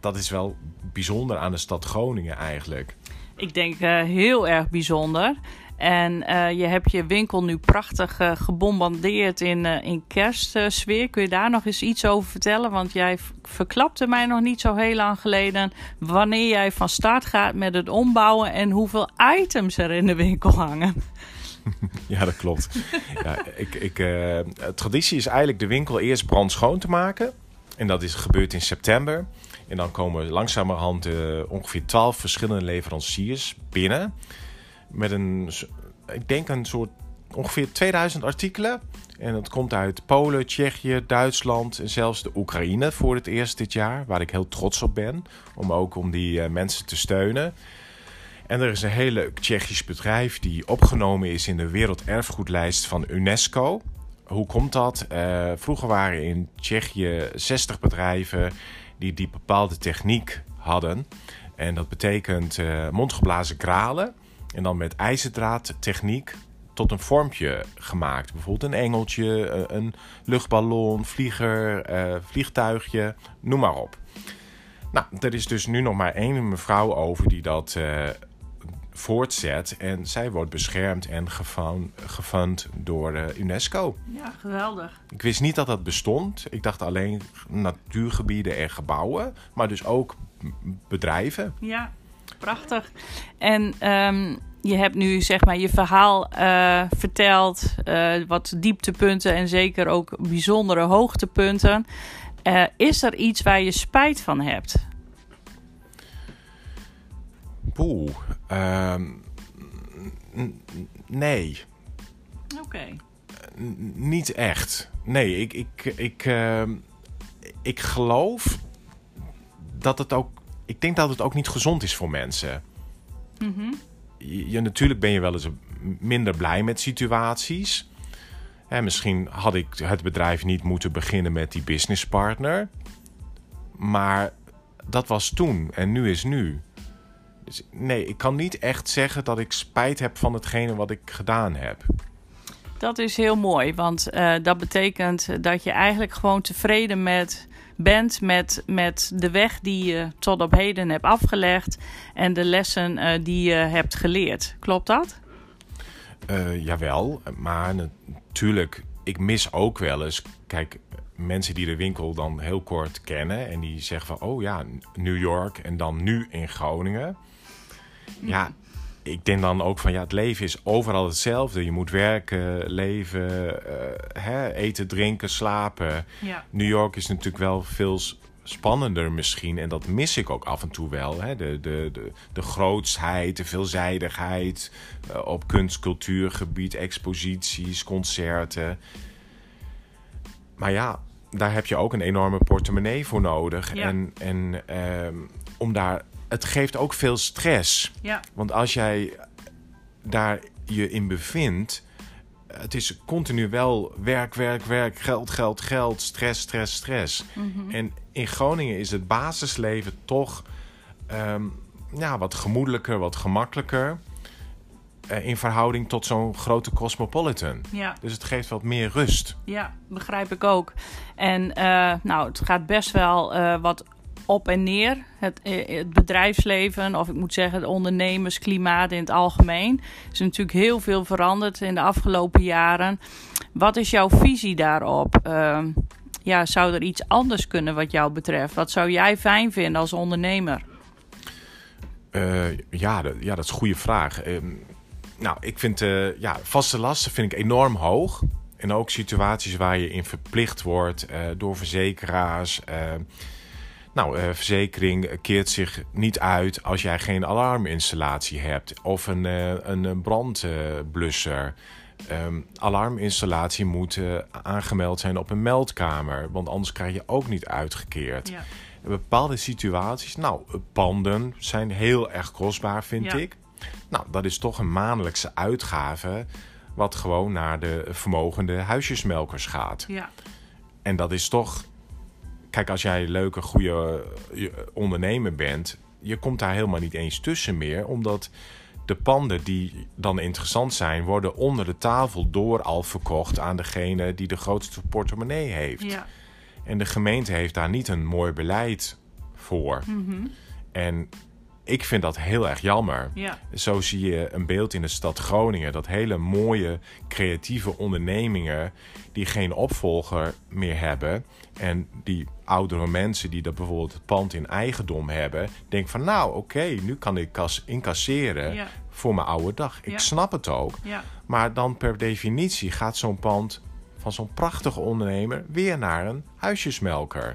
dat is wel bijzonder aan de stad Groningen eigenlijk. Ik denk eh, heel erg bijzonder. En eh, je hebt je winkel nu prachtig eh, gebombardeerd in, in kerstsfeer. Kun je daar nog eens iets over vertellen? Want jij verklapte mij nog niet zo heel lang geleden wanneer jij van start gaat met het ombouwen en hoeveel items er in de winkel hangen. (laughs) Ja, dat klopt. ja, ik, ik, eh, traditie is eigenlijk de winkel eerst brandschoon te maken. En dat is gebeurd in september. En dan komen langzamerhand eh, ongeveer twaalf verschillende leveranciers binnen. Met een, ik denk een soort ongeveer 2000 artikelen. En dat komt uit Polen, Tsjechië, Duitsland en zelfs de Oekraïne voor het eerst dit jaar. Waar ik heel trots op ben. Om ook om die uh, mensen te steunen. En er is een heel leuk Tsjechisch bedrijf die opgenomen is in de werelderfgoedlijst van UNESCO. Hoe komt dat? Uh, vroeger waren in Tsjechië 60 bedrijven die die bepaalde techniek hadden. En dat betekent uh, mondgeblazen kralen. En dan met ijzerdraadtechniek tot een vormpje gemaakt. Bijvoorbeeld een engeltje, een luchtballon, vlieger, vliegtuigje, noem maar op. Nou, er is dus nu nog maar één mevrouw over die dat voortzet. En zij wordt beschermd en gefund door uh, UNESCO. Ja, geweldig. Ik wist niet dat dat bestond. Ik dacht alleen natuurgebieden en gebouwen. Maar dus ook bedrijven. Ja, prachtig. En um, je hebt nu zeg maar je verhaal uh, verteld. Uh, wat dieptepunten en zeker ook bijzondere hoogtepunten. Uh, is er iets waar je spijt van hebt? Poeh. Um, nee. Oké. Okay. Niet echt. Nee, ik, ik, ik, ehm, ik geloof dat het ook. Ik denk dat het ook niet gezond is voor mensen. Mm je, natuurlijk ben je wel eens minder blij met situaties. En misschien had ik het bedrijf niet moeten beginnen met die businesspartner. Maar dat was toen en nu is nu. Dus nee, ik kan niet echt zeggen dat ik spijt heb van hetgene wat ik gedaan heb. Dat is heel mooi, want uh, dat betekent dat je eigenlijk gewoon tevreden met bent met, met de weg die je tot op heden hebt afgelegd en de lessen uh, die je hebt geleerd. Klopt dat? Uh, jawel, maar natuurlijk, ik mis ook wel eens. Kijk, mensen die de winkel dan heel kort kennen en die zeggen van, oh ja, New York en dan nu in Groningen. Ja, ik denk dan ook van ja, het leven is overal hetzelfde. Je moet werken, leven, uh, hè, eten, drinken, slapen. Ja. New York is natuurlijk wel veel spannender misschien. En dat mis ik ook af en toe wel. Hè? De, de, de, de grootsheid, de veelzijdigheid uh, op kunst, cultuurgebied, exposities, concerten. Maar ja, daar heb je ook een enorme portemonnee voor nodig. Ja. En, en uh, om daar het geeft ook veel stress. Ja. Want als jij daar je in bevindt, het is continu wel werk, werk, werk, geld, geld, geld, stress, stress, stress. Mm -hmm. En in Groningen is het basisleven toch um, ja, wat gemoedelijker, wat gemakkelijker. Uh, in verhouding tot zo'n grote cosmopolitan. Ja. Dus het geeft wat meer rust. Ja, begrijp ik ook. En uh, nou, het gaat best wel uh, wat op en neer. Het, het, bedrijfsleven, of ik moet zeggen het ondernemersklimaat in het algemeen. Er is natuurlijk heel veel veranderd in de afgelopen jaren. Wat is jouw visie daarop? Uh, ja, zou er iets anders kunnen wat jou betreft? Wat zou jij fijn vinden als ondernemer? Uh, ja, ja, dat is een goede vraag. Uh, nou, ik vind uh, ja, vaste lasten vind ik enorm hoog. En ook situaties waar je in verplicht wordt uh, door verzekeraars. Uh, nou, verzekering keert zich niet uit als jij geen alarminstallatie hebt of een, een brandblusser. Um, alarminstallatie moet aangemeld zijn op een meldkamer, want anders krijg je ook niet uitgekeerd. Ja. In bepaalde situaties, nou, panden zijn heel erg kostbaar, vind Ja. ik. Nou, dat is toch een maandelijkse uitgave, wat gewoon naar de vermogende huisjesmelkers gaat. Ja, En dat is toch. Kijk, als jij een leuke, goede eh, ondernemer bent, je komt daar helemaal niet eens tussen meer, omdat de panden die dan interessant zijn, worden onder de tafel door al verkocht aan degene die de grootste portemonnee heeft. ja. En de gemeente heeft daar niet een mooi beleid voor. Mhm. En ik vind dat heel erg jammer. ja. Zo zie je een beeld in de stad Groningen. Dat hele mooie, creatieve ondernemingen die geen opvolger meer hebben. En die oudere mensen die dat bijvoorbeeld het pand in eigendom hebben. Denken van nou oké, nu kan ik kas incasseren Ja. voor mijn oude dag. Ik Ja. snap het ook. Maar dan per definitie gaat zo'n pand van zo'n prachtige ondernemer weer naar een huisjesmelker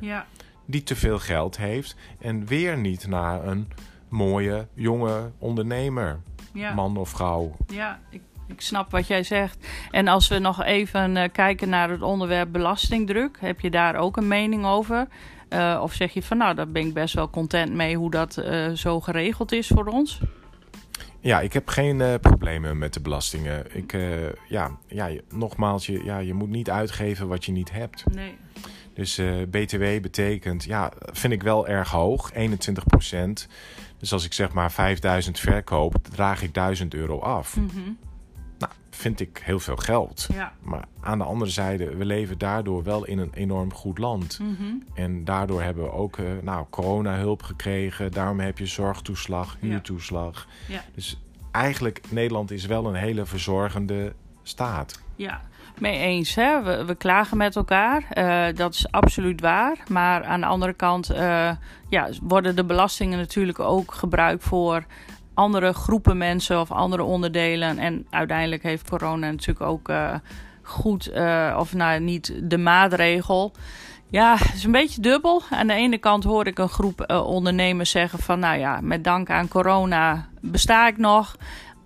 die te veel geld heeft en weer niet naar een mooie jonge ondernemer, ja. man of vrouw. Ja, ik, ik snap wat jij zegt. En als we nog even uh, kijken naar het onderwerp belastingdruk, heb je daar ook een mening over? Uh, of zeg je van nou, daar ben ik best wel content mee hoe dat uh, zo geregeld is voor ons? Ja, ik heb geen uh, problemen met de belastingen. Ik, ja, ja, nogmaals, je, ja, je moet niet uitgeven wat je niet hebt. Nee. Dus BTW betekent, ja, vind ik wel erg hoog, 21 procent. Dus als ik zeg maar 5000 verkoop, draag ik 1000 euro af. Mm -hmm. Nou, vind ik heel veel geld. Ja. Maar aan de andere zijde, we leven daardoor wel in een enorm goed land. Mm -hmm. En daardoor hebben we ook uh, nou, corona-hulp gekregen. Daarom heb je zorgtoeslag, huurtoeslag. Ja. Ja. Dus eigenlijk, Nederland is wel een hele verzorgende staat. Ja, mee eens. Hè? We, klagen met elkaar. Uh, dat is absoluut waar. Maar aan de andere kant uh, ja, worden de belastingen natuurlijk ook gebruikt voor andere groepen mensen of andere onderdelen. En uiteindelijk heeft corona natuurlijk ook uh, goed, of nou niet de maatregel. Ja, het is een beetje dubbel. Aan de ene kant hoor ik een groep ondernemers zeggen van... nou ja, met dank aan corona besta ik nog.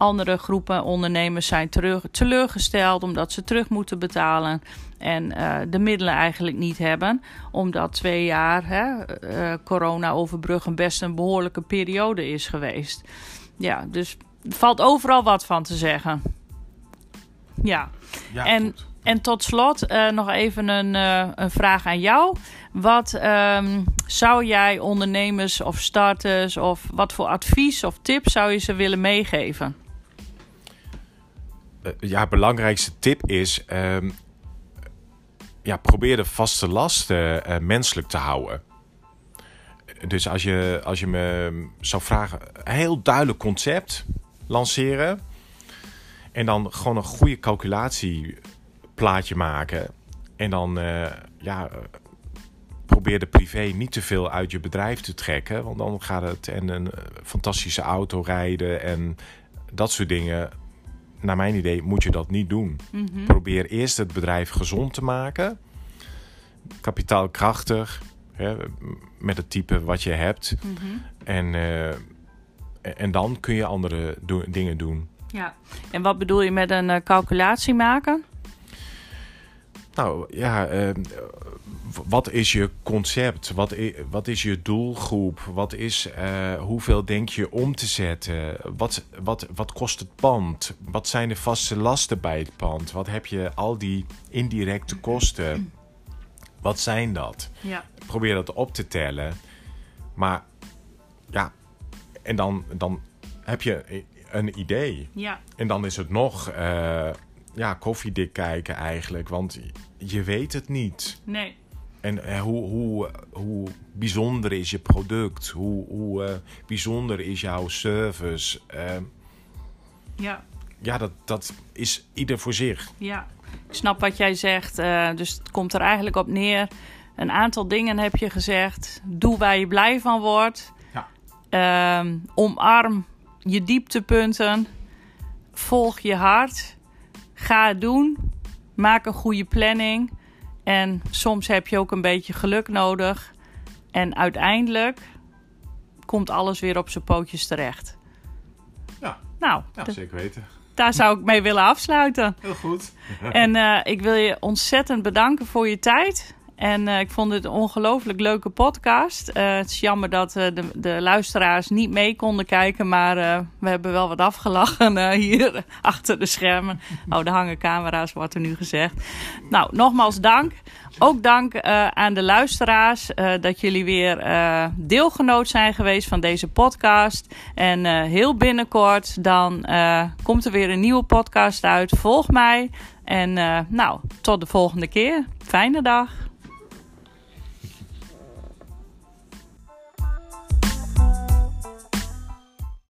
Andere groepen ondernemers zijn teleurgesteld omdat ze terug moeten betalen en uh, de middelen eigenlijk niet hebben. Omdat twee jaar hè, uh, corona overbruggen best een behoorlijke periode is geweest. Ja, dus er valt overal wat van te zeggen. Ja, ja en, goed. en tot slot uh, nog even een, een vraag aan jou. Wat um, zou jij ondernemers of starters of wat voor advies of tips zou je ze willen meegeven? Uh, ja, belangrijkste tip is: uh, ja, probeer de vaste lasten uh, menselijk te houden. Dus als je, als je me zou vragen, een heel duidelijk concept lanceren. En dan gewoon een goede calculatieplaatje maken. En dan, uh, ja, probeer de privé niet te veel uit je bedrijf te trekken. Want dan gaat het en een fantastische auto rijden en dat soort dingen naar mijn idee moet je dat niet doen. Mm -hmm. Probeer eerst het bedrijf gezond te maken. Kapitaalkrachtig. Hè, met het type wat je hebt. Mm -hmm. en, uh, en dan kun je andere do dingen doen. Ja, en wat bedoel je met een uh, calculatie maken? Nou ja, uh, wat is je concept? Wat is, wat is je doelgroep? Wat is, uh, hoeveel denk je om te zetten? Wat, wat, wat kost het pand? Wat zijn de vaste lasten bij het pand? Wat heb je al die indirecte kosten? Wat zijn dat? Ja. Probeer dat op te tellen. Maar ja, en dan, dan heb je een idee. Ja. En dan is het nog uh, ja, koffiedik kijken eigenlijk. Want je weet het niet. Nee. En uh, hoe, hoe, hoe bijzonder is je product? Hoe, hoe uh, bijzonder is jouw service? Uh, ja. Ja, dat, dat is ieder voor zich. Ja, ik snap wat jij zegt. Uh, dus het komt er eigenlijk op neer. Een aantal dingen heb je gezegd. Doe waar je blij van wordt. Ja. Uh, omarm je dieptepunten. Volg je hart. Ga het doen. Maak een goede planning. En soms heb je ook een beetje geluk nodig. En uiteindelijk komt alles weer op zijn pootjes terecht. Ja, nou, ja zeker weten. Daar zou ik mee willen afsluiten. Heel goed. en uh, ik wil je ontzettend bedanken voor je tijd. En uh, ik vond het een ongelooflijk leuke podcast. Uh, het is jammer dat uh, de, de, luisteraars niet mee konden kijken. Maar we hebben wel wat afgelachen hier (laughs) achter de schermen. Oh, de hangen camera's, wordt er nu gezegd. Nou, nogmaals dank. Ook dank aan de luisteraars dat jullie weer deelgenoot zijn geweest van deze podcast. En heel binnenkort dan komt er weer een nieuwe podcast uit. Volg mij. En nou, tot de volgende keer. Fijne dag.